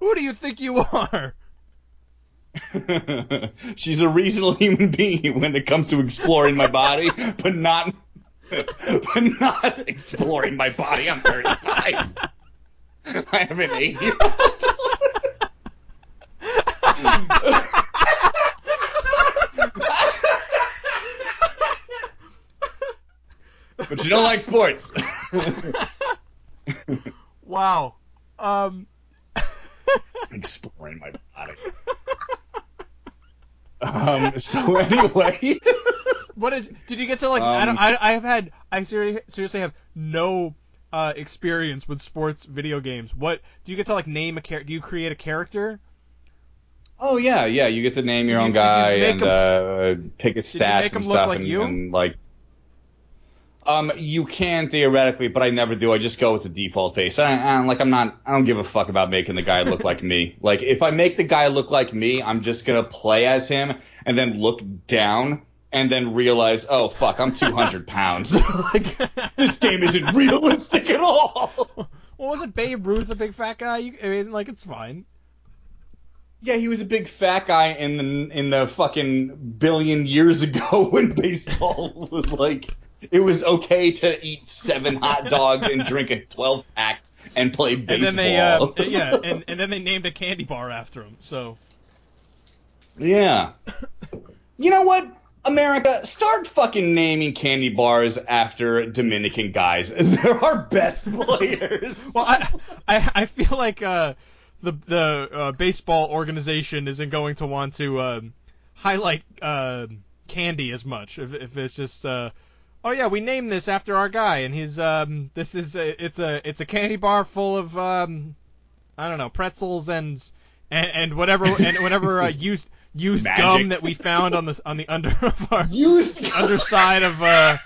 Who do you think you are? She's a reasonable human being when it comes to exploring my body, but not, <laughs> but not exploring my body. I'm 35. I have an eight year old. but you don't like sports. Wow. Um. <laughs> exploring my body. Um. So <laughs> anyway. What is? Did you get to like? I don't. Um, I, I have had. I seriously, seriously have no uh, experience with sports video games. What do you get to like name a character? Do you create a character? Oh yeah, yeah. You get to name your own you- did you guy and him- uh, pick his stats and stuff, like and, and like. Um, you can theoretically, but I never do. I just go with the default face. I, I like I'm not. I don't give a fuck about making the guy look like me. <laughs> Like if I make the guy look like me, I'm just gonna play as him and then look down and then realize, oh fuck, I'm 200 <laughs> pounds. <laughs> like this game isn't realistic at all. Well, wasn't Babe Ruth a big fat guy? You, I mean, like it's fine. Yeah, he was a big fat guy in the in the fucking billion years ago when baseball was like it was okay to eat seven hot dogs and drink a 12 pack and play And baseball. then they, uh, <laughs> yeah, and, and then they named a candy bar after him. So yeah. You know what? America, start fucking naming candy bars after Dominican guys. <laughs> They're our best players. <laughs> Well, I, I, I feel like uh, the the uh, baseball organization isn't going to want to um, highlight uh, candy as much if, if it's just uh, oh yeah we named this after our guy and his um this is a, it's a it's a candy bar full of um I don't know pretzels and and, and whatever and whatever uh, <laughs> used used Magic. gum that we found on the on the under <laughs> of our Used underside of uh,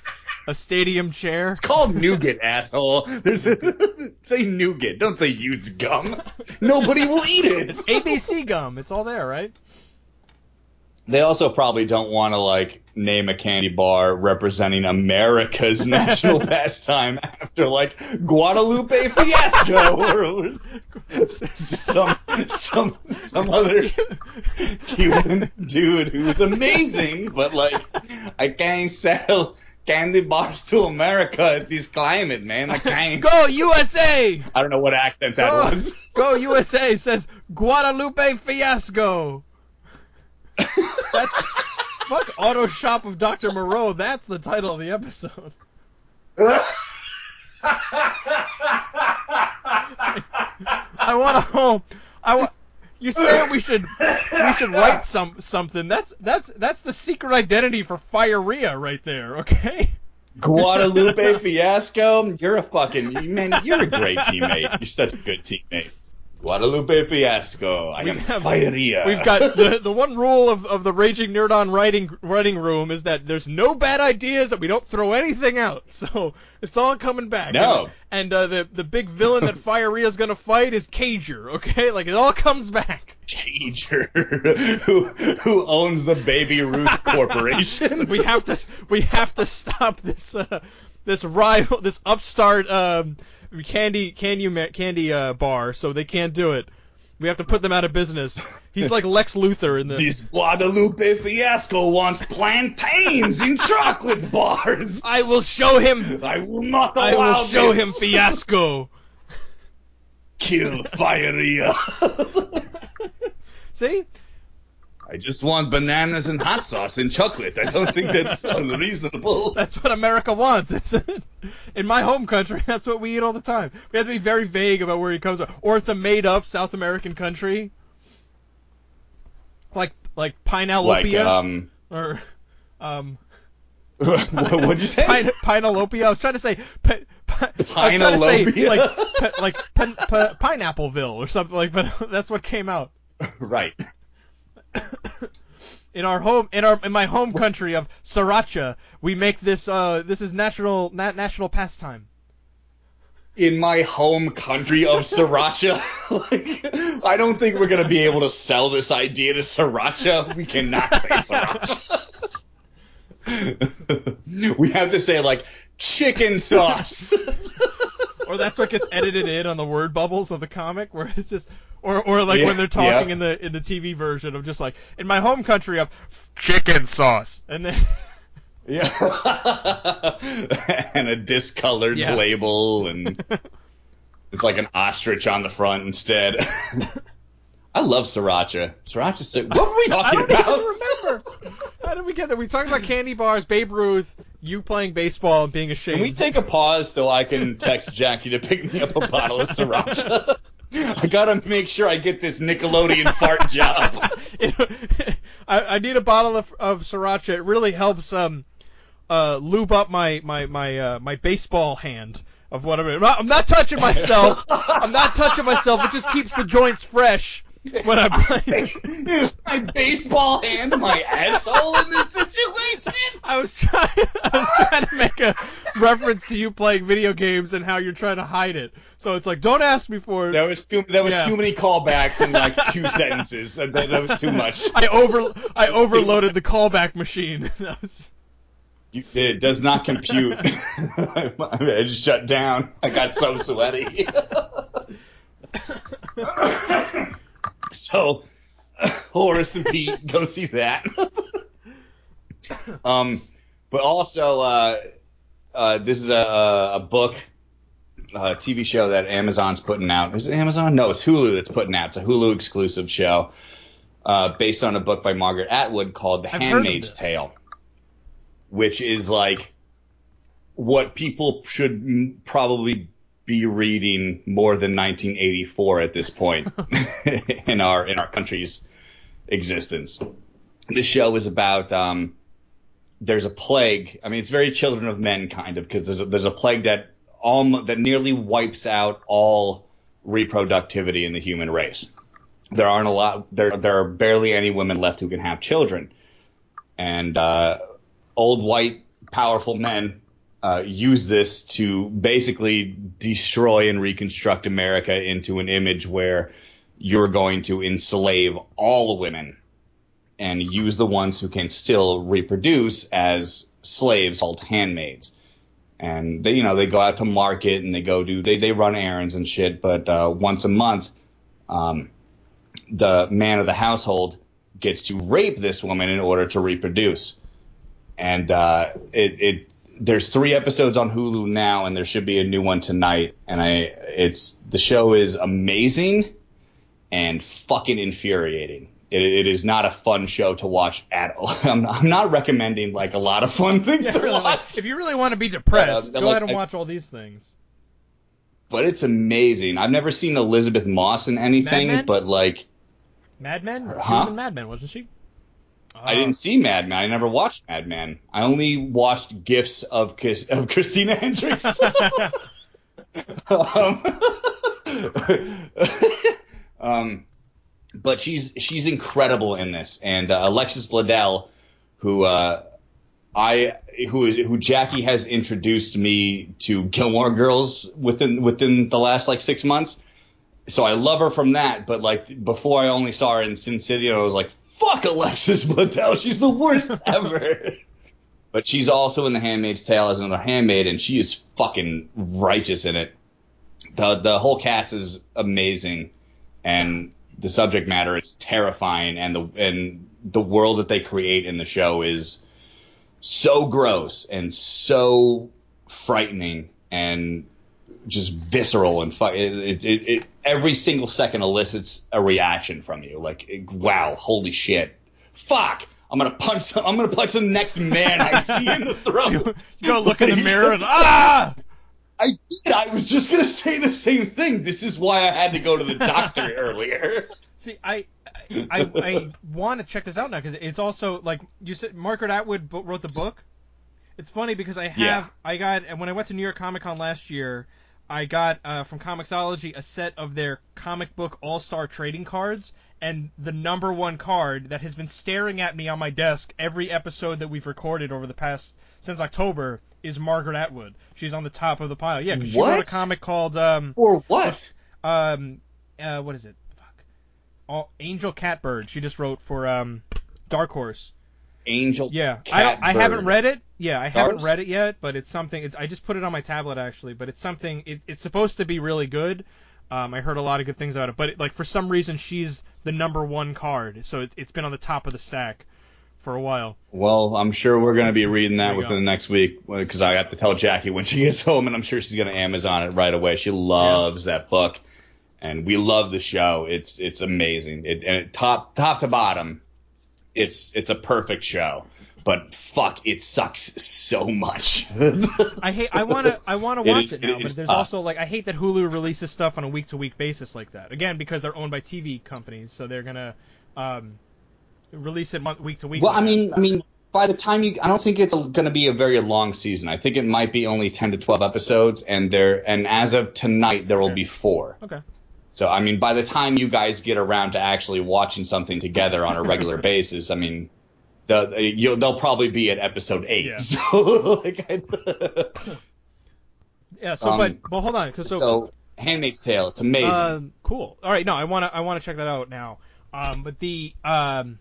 a stadium chair. It's called nougat, asshole. There's <laughs> say nougat. Don't say used gum. Nobody will eat it. It's ABC gum. It's all there, right? They also probably don't want to like name a candy bar representing America's <laughs> national pastime after like Guadalupe Fiasco or some some some other Cuban dude who was amazing, but like I can't sell candy bars to America at this climate, man. I can't. Go USA! I don't know what accent that Go, was. Go USA says Guadalupe Fiasco. That's fuck Auto Shop of Dr. Moreau. That's the title of the episode. I want to home. I want. You say we should we should write some something. That's that's that's the secret identity for Firea right there. Okay. Guadalupe Fiasco, you're a fucking man. You're a great teammate. You're such a good teammate. Guadalupe Fiasco, I am have- Firea. We've got the the one rule of, of the Raging Nerd on writing writing room is that there's no bad ideas that we don't throw anything out. <laughs> So it's all coming back. No. And, and uh, the the big villain that <laughs> Firea's gonna fight is Cager. Okay, like it all comes back. Cager, <laughs> who who owns the Baby Ruth Corporation. We have to we have to stop this uh, this rival this upstart um, candy candy candy uh, bar. So they can't do it. We have to put them out of business. He's like <laughs> Lex Luthor in the. This Guadalupe Fiasco wants plantains in <laughs> chocolate bars. I will show him. I will not allow I will show this. him fiasco. Kill Firea. <laughs> See? I just want bananas and hot sauce and chocolate. I don't think that's <laughs> unreasonable. That's what America wants, isn't? In my home country, <laughs> that's what we eat all the time. We have to be very vague about where he comes from. Or it's a made up South American country. Like like Like, um, or um <laughs> what, what'd you say? Pine. I was trying to say pi, pi, I was trying to say like pi, like pin, pi, Pineappleville or something like but that's what came out. right. <coughs> in our home in our in my home country of Sriracha, we make this uh this is national na- national pastime. In my home country of Sriracha, <laughs> like, I don't think we're gonna be able to sell this idea to Sriracha. We cannot say Sriracha. <laughs> we have to say like chicken sauce. <laughs> Or that's what gets edited in on the word bubbles of the comic where it's just or or like Yeah, when they're talking yeah. in the in the TV version of just like in my home country of chicken sauce. And then <laughs> yeah. and a discolored Yeah. label and <laughs> it's like an ostrich on the front instead. I love Sriracha. Sriracha. So, what were we talking I don't about? even remember. How did we get there? We talked about candy bars, Babe Ruth, you playing baseball and being ashamed. Can we take a pause so I can text Jackie to pick me up a bottle of Sriracha? <laughs> I gotta make sure I get this Nickelodeon fart job. <laughs> <laughs> I, I need a bottle of, of sriracha. It really helps um uh lube up my my my uh, my baseball hand of what I'm. I'm not, I'm not touching myself. I'm not touching myself. It just keeps the joints fresh when I play. Is my baseball hand my asshole in this situation? I was trying. <laughs> I was trying to make a reference to you playing video games and how you're trying to hide it. So it's like, don't ask me for it. That was too. That was Yeah. too many callbacks in like two sentences. That, that was too much. I over I overloaded the callback machine. <laughs> That was- You did. It does not compute. <laughs> I just shut down. I got so sweaty. So, <laughs> Horace and Pete, go see that. <laughs> um, but also, uh, uh, this is a, a book, a TV show that Amazon's putting out. Is it Amazon? No, it's Hulu that's putting out. It's a Hulu exclusive show, uh, based on a book by Margaret Atwood called The I've Handmaid's. Tale, which is like what people should probably be reading more than 1984 at this point <laughs> <laughs> in our in our country's existence. This show is about um, there's a plague. I mean, it's very Children of Men kind of because there's a, there's a plague that almost that nearly wipes out all reproductivity in the human race. There aren't a lot. There there are barely any women left who can have children, and uh, old white powerful men uh, use this to basically destroy and reconstruct America into an image where you're going to enslave all women and use the ones who can still reproduce as slaves called handmaids. And they, you know, they go out to market and they go do, they, they run errands and shit, but, uh, once a month, um, the man of the household gets to rape this woman in order to reproduce. And, uh, it, it, there's three episodes on Hulu now, and there should be a new one tonight. And I, it's the show is amazing and fucking infuriating. It, it is not a fun show to watch at all. <laughs> I'm, I'm not recommending like a lot of fun things Yeah, to really, like, watch, if you really want to be uh, depressed, Yeah, go like, ahead and I- watch all these things. but it's amazing. I've never seen Elisabeth Moss in anything, but like Mad Men? She was in Mad Men, wasn't she? I didn't see Mad Men. I never watched Mad Men. I only watched gifs of Chris- of Christina Hendricks. <laughs> um, <laughs> um, but she's she's incredible in this, and uh, Alexis Bledel, who uh, I who is who Jackie has introduced me to Gilmore Girls within within the last like six months. So I love her from that, but like before I only saw her in Sin City, and I was like, "Fuck Alexis Bledel, she's the worst <laughs> ever." but she's also in The Handmaid's Tale as another handmaid, and she is fucking righteous in it. the The whole cast is amazing, and the subject matter is terrifying, and the and the world that they create in the show is so gross and so frightening and just visceral and fu- it, it, it, it every single second elicits a reaction from you like wow holy shit fuck i'm gonna punch i'm gonna punch the next man i see in the <laughs> throat You, you go look in the mirror and ah! i did i was just gonna say the same thing this is why i had to go to the doctor <laughs> earlier See, I I, I, I want to check this out now because it's also like you said. Margaret Atwood wrote the book. It's funny because I have Yeah. I got and when I went to New York Comic Con last year, I got uh, from Comixology a set of their comic book All Star trading cards, and the number one card that has been staring at me on my desk every episode that we've recorded over the past since October is Margaret Atwood. She's on the top of the pile. Yeah, 'cause she wrote a comic called um or what um uh what is it? Fuck. All, Angel Catbird. She just wrote for um Dark Horse. Angel Yeah, I don't, I haven't read it. Yeah, I haven't read it yet, but it's something. It's I just put it on my tablet actually, but it's something. It, it's supposed to be really good. Um, I heard a lot of good things about it, but it, like for some reason she's the number one card, so it, it's been on the top of the stack for a while. Well, I'm sure we're going to be reading that within go. the next week because I have to tell Jackie when she gets <laughs> home, and I'm sure she's going to Amazon it right away. She loves that book, and we love the show. It's it's amazing. It, and it, top top to bottom, it's it's a perfect show. But fuck, it sucks so much. <laughs> I hate. I wanna. I wanna <laughs> watch is- it, it now, but there's tough. also like I hate that Hulu releases stuff on a week to week basis like that. Again, because they're owned by TV companies, so they're gonna um, release it month, week to week. well, I that. mean, I mean, by the time you, I don't think it's going to be a very long season. I think it might be only 10 to 12 episodes, and there, and as of tonight, there will Okay. be four. Okay. So I mean, by the time you guys get around to actually watching something together on a regular <laughs> basis, I mean, the you'll, they'll probably be at episode eight. Yeah. <laughs> So, like, I, <laughs> Yeah. So, Um, but but hold on, 'cause so, so Handmaid's Tale, it's amazing. um, cool. All right, no, I wanna I wanna check that out now. Um, but the um,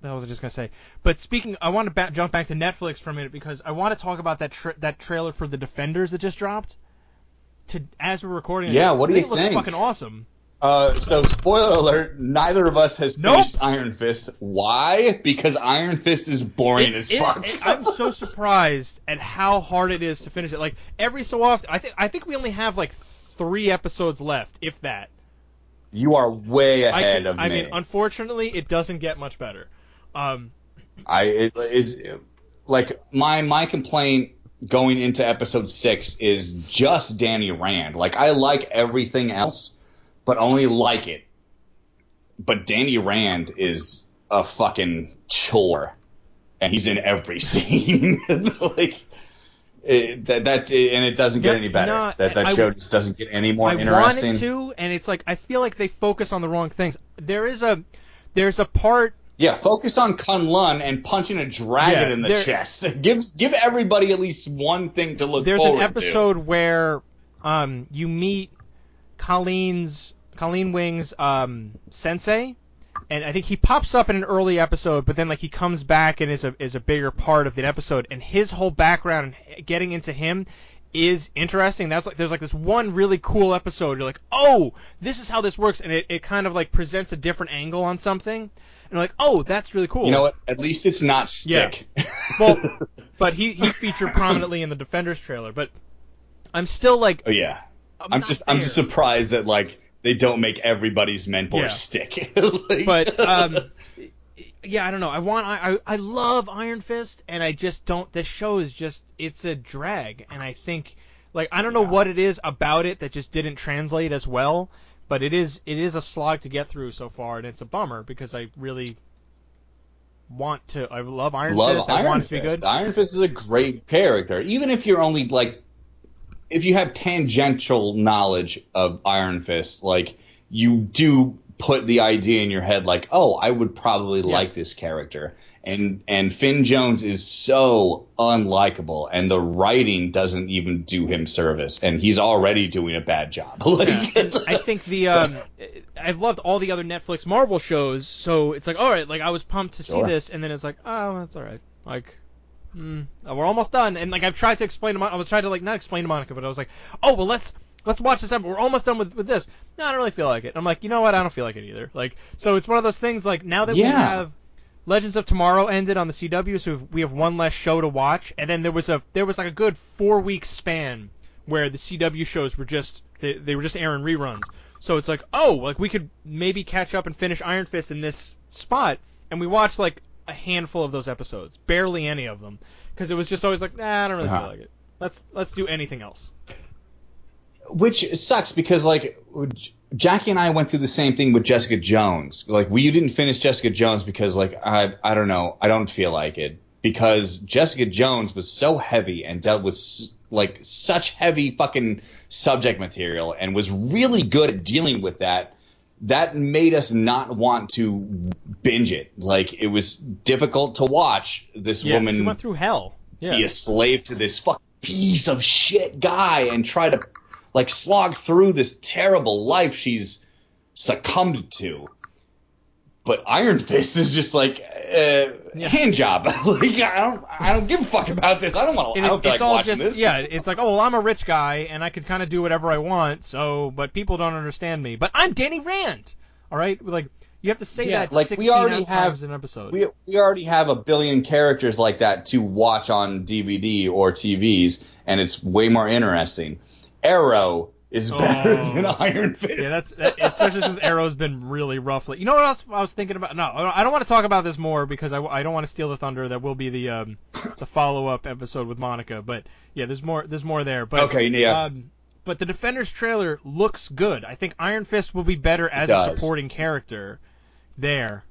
that was I just gonna say. But speaking, I want to ba- jump back to Netflix for a minute because I want to talk about that tra- that trailer for the Defenders that just dropped. To as we're recording, Yeah, what do you think? It looks fucking awesome. Uh, so spoiler alert: neither of us has Nope. finished Iron Fist. Why? Because Iron Fist is boring It's- as it- fuck. it- I'm so <laughs> surprised at how hard it is to finish it. Like every so often, I think I think we only have like three episodes left, if that. you are way ahead can- of I me. I mean, unfortunately, it doesn't get much better. Um, I it is like my my complaint going into episode six is just Danny Rand. Like I like everything else, but only like it. But Danny Rand is a fucking chore, and he's in every <laughs> scene. <laughs> like it, that that and it doesn't get any better. no, that that I- show just doesn't get any more I interesting. wanted to, and it's like I feel like they focus on the wrong things. There is a there's a part Yeah, focus on Kunlun and punching a dragon Yeah, in the there- chest. <laughs> Give give everybody at least one thing to look there's forward an episode where um you meet Colleen's Colleen Wing's um sensei and I think he pops up in an early episode but then like he comes back and is a is a bigger part of the episode and his whole background and getting into him is interesting. That's like there's like this one really cool episode. You're like, oh, this is how this works, and it, it kind of like presents a different angle on something, and like, oh, that's really cool. You know what? At least it's not stick. Yeah. <laughs> Well, <laughs> but he he featured prominently in the Defenders trailer, but I'm still like oh yeah. I'm, I'm just I'm just surprised that like they don't make everybody's mentor Yeah. stick. <laughs> Like- but um, yeah, I don't know. I want I, I I love Iron Fist, and I just don't. This show is just it's a drag, and I think like I don't know Yeah. what it is about it that just didn't translate as well, but it is it is a slog to get through so far, and it's a bummer because I really want to. I love Iron love Fist. I Iron want it to be Fist. good. Iron Fist is a great character, even if you're only like, if you have tangential knowledge of Iron Fist, like you do put the idea in your head, like, oh, I would probably Yeah. like this character. And and Finn Jones is so unlikable, and the writing doesn't even do him service, and he's already doing a bad job. <laughs> like, Yeah. I think the <laughs> um, I've loved all the other Netflix Marvel shows, so it's like all right, like I was pumped to see this, and then it's like oh that's all right, like. Mm, we're almost done, and like I've tried to explain to Monica, I was trying to like not explain to Monica, but I was like, oh well, let's let's watch this episode. We're almost done with with this. No, I don't really feel like it. I'm like, you know what? I don't feel like it either. Like, so it's one of those things. Like now that we have Legends of Tomorrow ended on the CW, so we have one less show to watch, and then there was a there was like a good four week span where the CW shows were just they, they were just airing reruns. So it's like, oh, like we could maybe catch up and finish Iron Fist in this spot, and we watched like a handful of those episodes, barely any of them, because it was just always like, nah, I don't really Uh-huh. feel like it. Let's let's do anything else. which sucks because like Jackie and I went through the same thing with Jessica Jones. Like we didn't finish Jessica Jones because like I I don't know I don't feel like it because Jessica Jones was so heavy and dealt with like such heavy fucking subject material and was really good at dealing with that. That made us not want to binge it. Like it was difficult to watch this Yeah, woman she went through hell. Yeah. be a slave to this fucking piece of shit guy and try to like slog through this terrible life she's succumbed to. But Iron Fist is just like uh, Yeah. hand job. <laughs> like I don't, I don't give a fuck about this. I don't want to. It's, it's like all just this. yeah. It's like oh well, I'm a rich guy and I can kind of do whatever I want. So, but people don't understand me. But I'm Danny Rand. All right, like you have to say Yeah, that like, we already have- an episode. We, we already have a billion characters like that to watch on DVD or TVs, and it's way more interesting. Arrow is better Oh. than Iron Fist. yeah, that's that, especially since Arrow's been really rough. You know what else I was thinking about? No, I don't want to talk about this more because I, I don't want to steal the thunder. That will be the um the follow up episode with Monica. But yeah, there's more there's more there. But Okay, yeah. Um, but the Defenders trailer looks good. I think Iron Fist will be better as a supporting character there.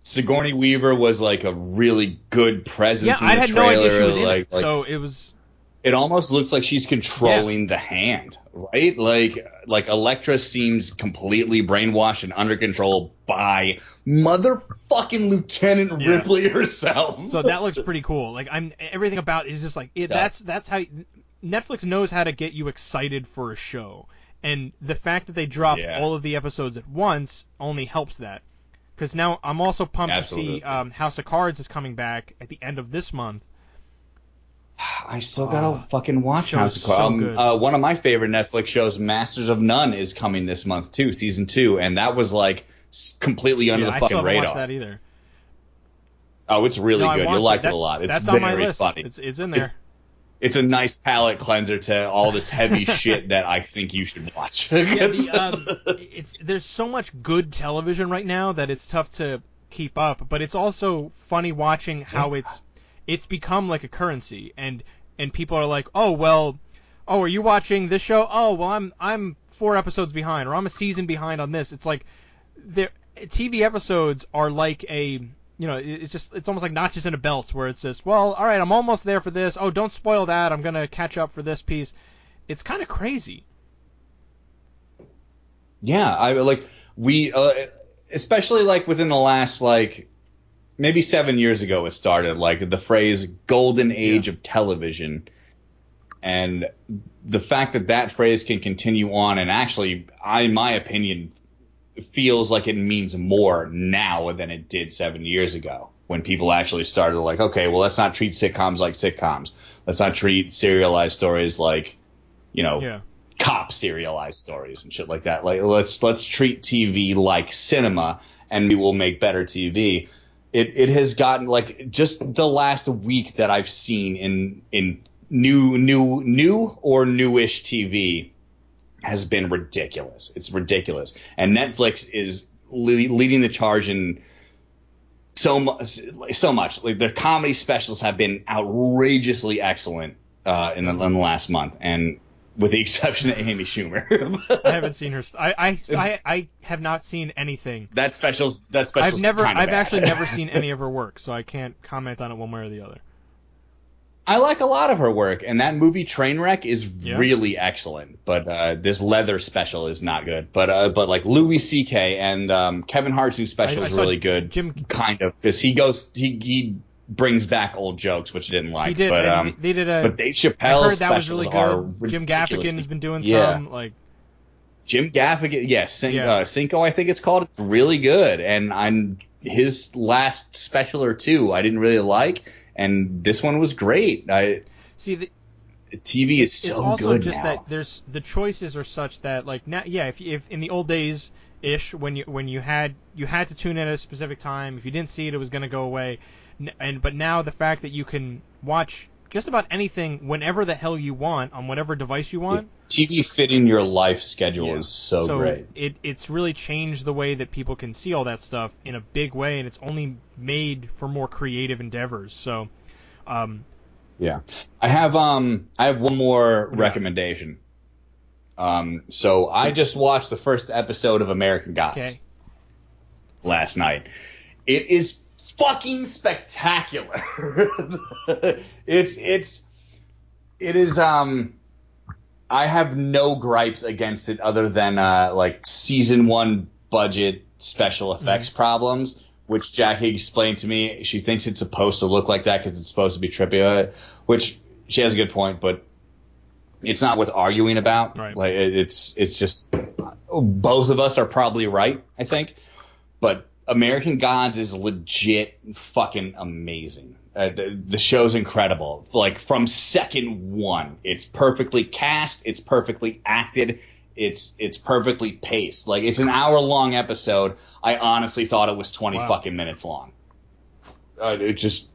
Sigourney Weaver was like a really good presence Yeah, in I the had no idea trailer. she was in like, it. like, so it was it almost looks like she's controlling the hand, right? Like like Elektra seems completely brainwashed and under control by motherfucking Lieutenant Yeah. Ripley herself. so that looks pretty cool. Like I'm everything about it is just like it, that's that's how Netflix knows how to get you excited for a show, and the fact that they drop Yeah. all of the episodes at once only helps that. Because now I'm also pumped to see um, House of Cards is coming back at the end of this month. <sighs> I still gotta uh, fucking watch House of Cards. So uh, one of my favorite Netflix shows, Masters of None, is coming this month too, season two, and that was like completely under yeah, the fucking I still radar. Watched that either. Oh, it's really no, good. You'll like it, a lot. It's that's very on my list. funny. It's, it's in there. It's, it's a nice palate cleanser to all this heavy <laughs> shit that I think you should watch. yeah, the, um, <laughs> it's there's so much good television right now that it's tough to keep up, but it's also funny watching how it's it's become like a currency and and people are like, "Oh, well, oh, are you watching this show? Oh, well, I'm I'm 4 episodes behind or I'm a season behind on this." It's like there TV episodes are like a you know, it's just it's almost like notches in a belt where it's just, well, all right, I'm almost there for this. Oh, don't spoil that. I'm gonna catch up for this piece. It's kind of crazy. Yeah, I like we, uh, especially like within the last like maybe seven years ago it started like the phrase golden age yeah. of television and the fact that that phrase can continue on and actually I, in my opinion feels like it means more now than it did seven years ago when people actually started like, okay, well, let's not treat sitcoms like sitcoms. Let's not treat serialized stories like, you know, yeah. cop serialized stories and shit like that. Like, let's let's treat TV like cinema, and we will make better TV. It it has gotten like just the last week that I've seen in in new new new or newish TV has been ridiculous. It's ridiculous. And Netflix is le- leading the charge in so much. So much. Like their comedy specials have been outrageously excellent uh, in, the, in the last month, and with the exception of Amy Schumer. <laughs> I haven't seen her. St- I, I, I, I have not seen anything. That special's that special's I've never. I've bad. actually never seen any of her <laughs> work, so I can't comment on it one way or the other. I like a lot of her work, and that movie Trainwreck is yeah. really excellent. But uh, this leather special is not good. But uh, but like Louis C.K. and um, Kevin Hart's new special I, is really good. Jim kind of because he goes he he brings back old jokes, which I didn't like. He did. But um, they did a. But Dave Chappelle's that was really good. Jim Gaffigan has been doing yeah. some like. Jim Gaffigan, yes, Cin- yeah. uh, Cinco, I think it's called. It's really good, and I'm his last special or two I didn't really like, and this one was great. I See, the, TV is so it's also good just now. that there's the choices are such that like now, yeah, if if in the old days ish when you when you had you had to tune in at a specific time, if you didn't see it, it was going to go away. And but now the fact that you can watch just about anything whenever the hell you want on whatever device you want. Yeah, TV fitting your life schedule yeah. is so, so great. It it's really changed the way that people can see all that stuff in a big way, and it's only made for more creative endeavors. So. Um, yeah, I have um I have one more yeah. recommendation. Um, so I just watched the first episode of American Gods okay. last night. It is fucking spectacular. <laughs> it's it's it is um I have no gripes against it other than uh like season 1 budget special effects mm-hmm. problems which Jackie explained to me. She thinks it's supposed to look like that because it's supposed to be trippy, which she has a good point, but it's not worth arguing about. Right. Like it's it's just both of us are probably right, I think. But American Gods is legit fucking amazing. Uh, the, the show's incredible. Like from second one, it's perfectly cast, it's perfectly acted, it's it's perfectly paced. Like it's an hour long episode. I honestly thought it was 20 wow. fucking minutes long. Uh, it just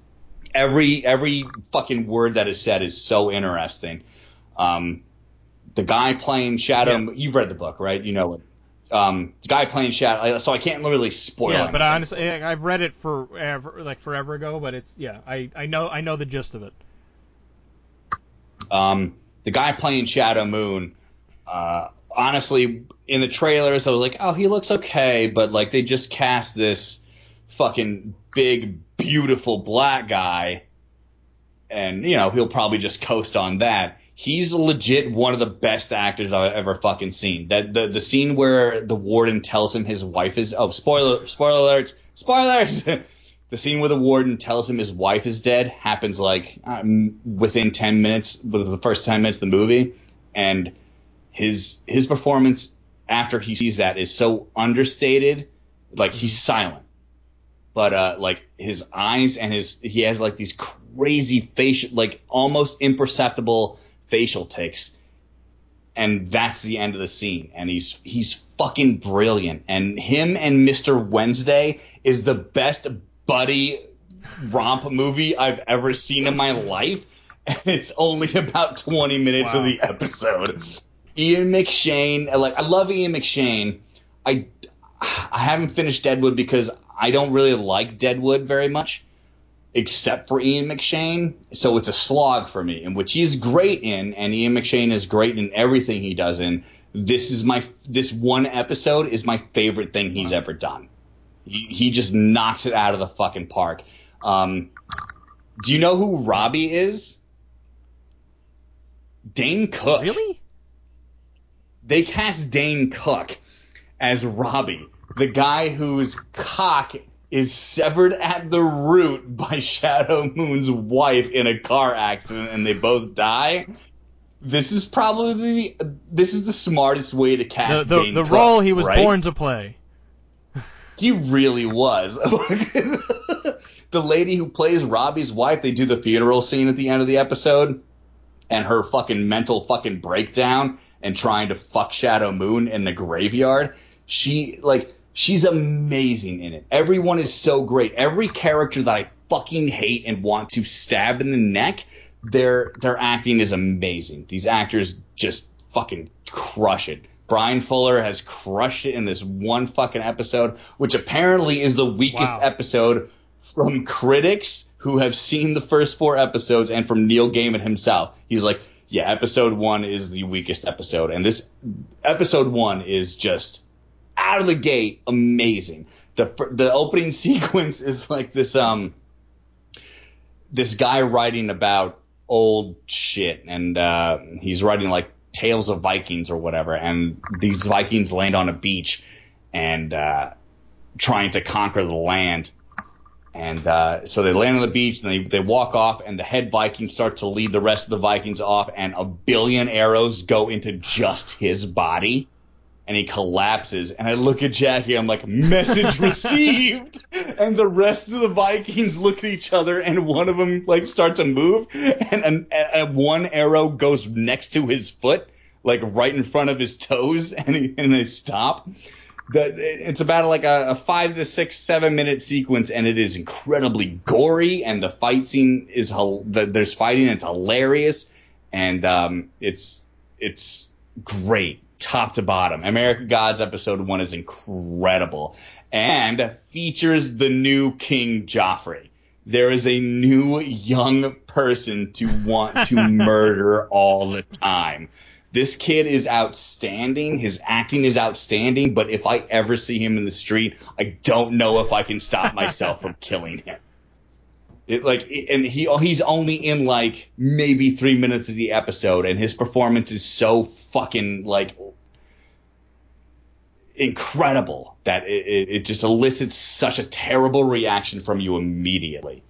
every every fucking word that is said is so interesting. Um, the guy playing Shadow, yeah. you've read the book, right? You know it. Um, guy playing Shadow, so I can't really spoil. Yeah, anything. but honestly, I've read it forever, like forever ago. But it's yeah, I I know I know the gist of it. Um, the guy playing Shadow Moon, uh, honestly, in the trailers, I was like, oh, he looks okay, but like they just cast this fucking big, beautiful black guy, and you know he'll probably just coast on that. He's legit one of the best actors I've ever fucking seen. That the the scene where the warden tells him his wife is oh spoiler spoiler alerts spoilers. <laughs> the scene where the warden tells him his wife is dead happens like um, within 10 minutes, the first 10 minutes of the movie, and his his performance after he sees that is so understated, like he's silent. but uh, like his eyes and his he has like these crazy facial, like almost imperceptible facial ticks, and that's the end of the scene. And he's he's fucking brilliant. And him and Mr. Wednesday is the best buddy romp movie I've ever seen in my life. And <laughs> it's only about 20 minutes wow. of the episode. Ian McShane, like I love Ian McShane. I I haven't finished Deadwood because I don't really like Deadwood very much, except for Ian McShane. So it's a slog for me, in which he's great in, and Ian McShane is great in everything he does in. This is my this one episode is my favorite thing he's ever done. He, he just knocks it out of the fucking park. Um, do you know who Robbie is? Dane Cook. Really? They cast Dane Cook as Robbie, the guy whose cock is severed at the root by Shadow Moon's wife in a car accident and they both die. This is probably the, this is the smartest way to cast the, the, Dane the role he was right? born to play. <laughs> He really was. <laughs> the lady who plays Robbie's wife, they do the funeral scene at the end of the episode, and her fucking mental fucking breakdown and trying to fuck Shadow Moon in the graveyard. She like she's amazing in it. Everyone is so great. Every character that I fucking hate and want to stab in the neck, their their acting is amazing. These actors just fucking crush it. Bryan Fuller has crushed it in this one fucking episode, which apparently is the weakest wow. episode from critics who have seen the first four episodes and from Neil Gaiman himself. He's like, yeah, episode one is the weakest episode. And this episode one is just out of the gate amazing. The, the opening <laughs> sequence is like this, um, this guy writing about old shit and, uh, he's writing like tales of Vikings or whatever. And these Vikings land on a beach and, uh, trying to conquer the land and uh, so they land on the beach and they, they walk off, and the head Viking starts to lead the rest of the Vikings off, and a billion arrows go into just his body, and he collapses. And I look at Jackie, I'm like, message received. and the rest of the Vikings look at each other, and one of them like starts to move, and, and, and one arrow goes next to his foot, like right in front of his toes, <laughs> and, he, and they stop it's about like a, a, five to six, seven minute sequence, and it is incredibly gory, and the fight scene is the, there's fighting, it's hilarious, and um, it's it's great, top to bottom. American Gods episode one is incredible, and features the new King Joffrey. There is a new young person to want to <laughs> murder all the time. This kid is outstanding. His acting is outstanding, but if I ever see him in the street, I don't know if I can stop myself from <laughs> killing him. It like and he he's only in like maybe 3 minutes of the episode and his performance is so fucking like incredible that it, it, it just elicits such a terrible reaction from you immediately.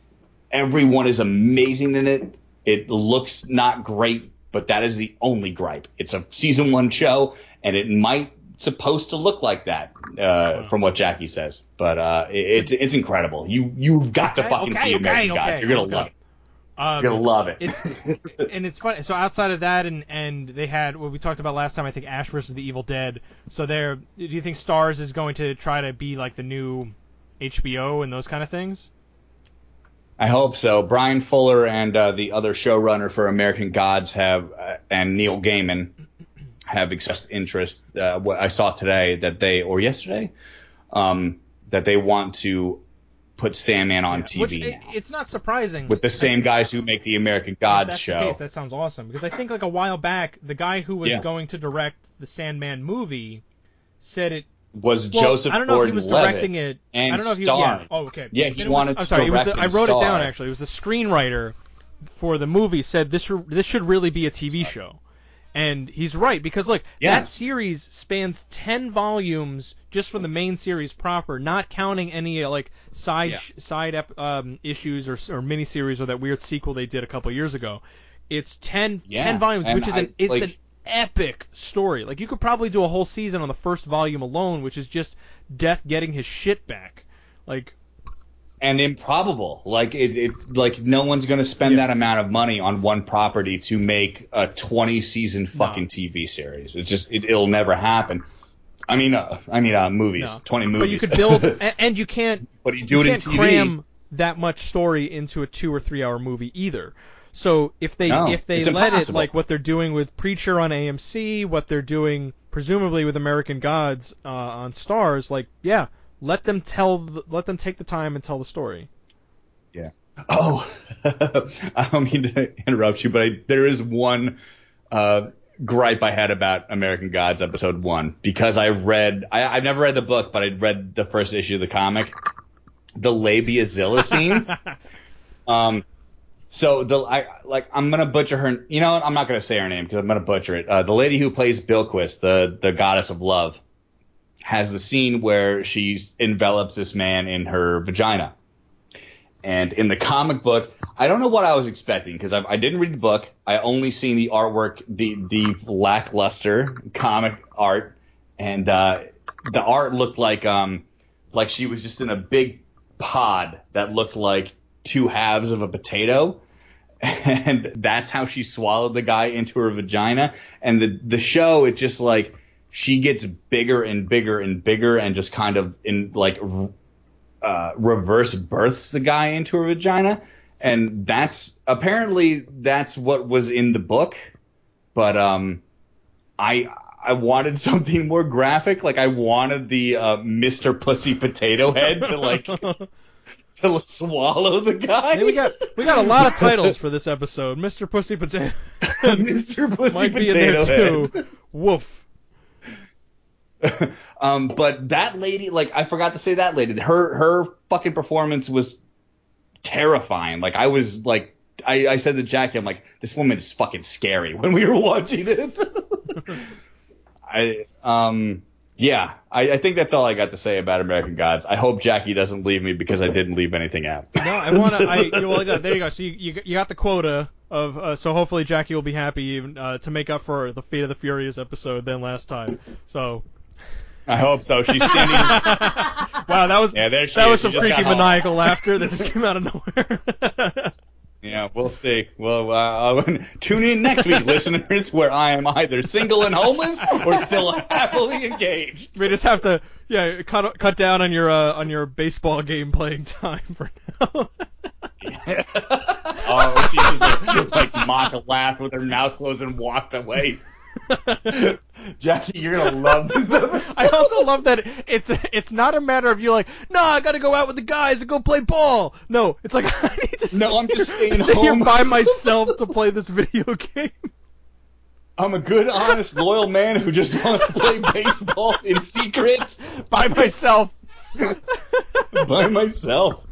Everyone is amazing in it. It looks not great but that is the only gripe. It's a season one show, and it might supposed to look like that uh, from what Jackie says. But uh, it, it's it's incredible. You you've got okay, to fucking okay, see American okay, Gods. You're gonna love it. Um, You're gonna love it. it's <laughs> and it's funny. So outside of that, and and they had what we talked about last time. I think Ash versus the Evil Dead. So there, do you think Starz is going to try to be like the new HBO and those kind of things? I hope so. Bryan Fuller and uh, the other showrunner for American Gods have, uh, and Neil Gaiman have expressed interest. Uh, what I saw today that they, or yesterday, um, that they want to put Sandman on yeah, TV. Which, it, it's not surprising. With the same guys who make the American Gods that's show. The case, that sounds awesome. Because I think like a while back, the guy who was yeah. going to direct the Sandman movie said it was well, Joseph I don't know Gordon if he was directing Levitt it. And I don't know if he, starring. yeah. Oh, okay. Yeah, he wanted was, I'm sorry. Was the, I wrote star. it down actually. It was the screenwriter for the movie said this this should really be a TV show. And he's right because look, yeah. that series spans 10 volumes just from the main series proper, not counting any uh, like side yeah. side ep, um, issues or or miniseries or that weird sequel they did a couple years ago. It's 10, yeah. 10 volumes, and which is I, an it's like, an epic story. Like you could probably do a whole season on the first volume alone, which is just Death getting his shit back. Like and improbable. Like it, it like no one's going to spend Yeah. that amount of money on one property to make a 20 season fucking TV series. It's just it, it'll never happen. I mean, uh, I mean, uh, movies, No. 20 movies. But you could build, <laughs> and, you can't but you do it you in can't TV. cram that much story into a two or three hour movie either. So if they No, if they let it like what they're doing with Preacher on AMC, what they're doing presumably with American Gods uh, on Starz, like yeah, let them tell the, let them take the time and tell the story. Yeah. Oh, <laughs> I don't mean to interrupt you, but I, there is one uh, gripe I had about American Gods episode one because I read I, I've never read the book, but I read the first issue of the comic, the labia zilla scene. <laughs> um, so the I like I'm gonna butcher her. You know what? I'm not gonna say her name because I'm gonna butcher it. Uh, the lady who plays Bilquis, the the goddess of love, has the scene where she envelops this man in her vagina. And in the comic book, I don't know what I was expecting because I, I didn't read the book. I only seen the artwork, the the lackluster comic art, and uh, the art looked like um like she was just in a big pod that looked like two halves of a potato. <laughs> And that's how she swallowed the guy into her vagina. And the the show, it just like she gets bigger and bigger and bigger and just kind of in like uh, reverse births the guy into her vagina, and that's apparently that's what was in the book, but um, I I wanted something more graphic, like I wanted the uh, Mr. Pussy Potato Head to like <laughs> to swallow the guy. Hey, we got we got a lot of titles for this episode. Mr. Pussy Potato <laughs> Mr. Pussy might be in Potato there Head. too. Woof. <laughs> um, but that lady, like, I forgot to say that lady. Her her fucking performance was terrifying. Like, I was like, I, I said to Jackie, I'm like, this woman is fucking scary <laughs> when we were watching it. <laughs> I um. Yeah, I, I think that's all I got to say about American Gods. I hope Jackie doesn't leave me because I didn't leave anything out. No, I want to. I well, there you go. So you, you you got the quota of. Uh, so hopefully Jackie will be happy even, uh, to make up for the Fate of the Furious episode than last time. So. I hope so. She's standing. <laughs> wow, that was Yeah, there she that is. was some just freaky got home. maniacal laughter that just came out of nowhere. <laughs> Yeah, we'll see. Well, uh, uh, <laughs> tune in next week, listeners, where I am either single and homeless or still happily engaged. we just have to yeah cut cut down on your uh, on your baseball game playing time for now. oh, she just like, like mock laughed with her mouth closed and walked away. <laughs> Jackie, you're gonna love this episode. I also love that it's it's not a matter of you like, no, I gotta go out with the guys and go play ball. No, it's like <laughs> I need to. No, I'm just staying <laughs> sit here home. by myself to play this video game. I'm a good, honest, loyal man who just wants to play baseball in secret by myself. by myself.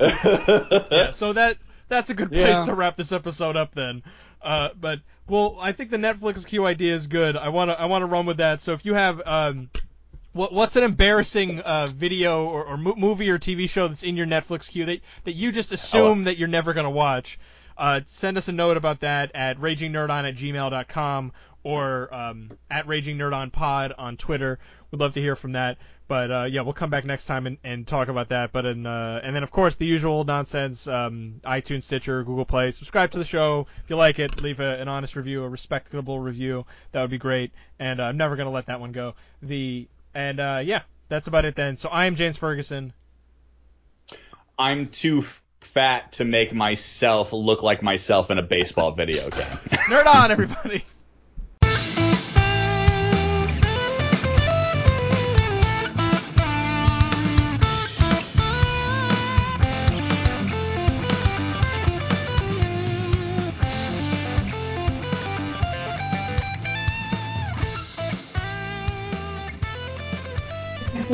yeah, so that that's a good place Yeah. to wrap this episode up then. Uh, but well, I think the Netflix queue idea is good. I wanna I wanna run with that. So if you have um, what what's an embarrassing uh, video or, or mo- movie or TV show that's in your Netflix queue that that you just assume that you're never gonna watch? Uh, send us a note about that at ragingnerdon at gmail.com or um, at ragingnerdonpod on Twitter. We'd love to hear from that. But uh, yeah, we'll come back next time and, and talk about that. But in, uh, and then of course the usual nonsense: um, iTunes, Stitcher, Google Play. Subscribe to the show if you like it. Leave a, an honest review, a respectable review. That would be great. And uh, I'm never gonna let that one go. The and uh, yeah, that's about it then. So I am James Ferguson. I'm too fat to make myself look like myself in a baseball video game. <laughs> Nerd on, everybody. <laughs>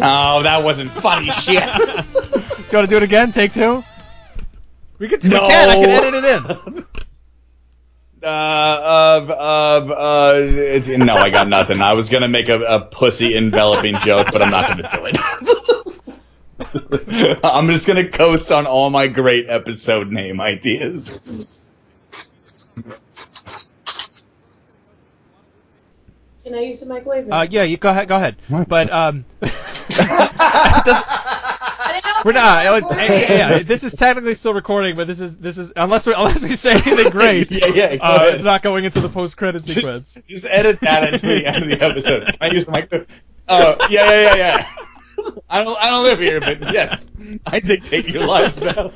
oh, that wasn't funny <laughs> shit. You want to do it again? Take two. We could. No. We can. I can edit it in. <laughs> Uh, uh, uh, uh, it's, no, I got nothing. I was gonna make a, a pussy enveloping joke, but I'm not gonna do it. <laughs> I'm just gonna coast on all my great episode name ideas. Can I use the microwave? Uh, yeah, you go ahead. Go ahead. But um. I didn't know We're not. uh, t- yeah, this is technically still recording, but this is this is unless we unless we say anything <laughs> great. Yeah, yeah, go uh, it's not going into the post credit sequence. Just, just edit that into the end of the episode. Can I use the mic? Oh, yeah, yeah, yeah, yeah. <laughs> I don't, I don't live here, but yes, I dictate your lives now.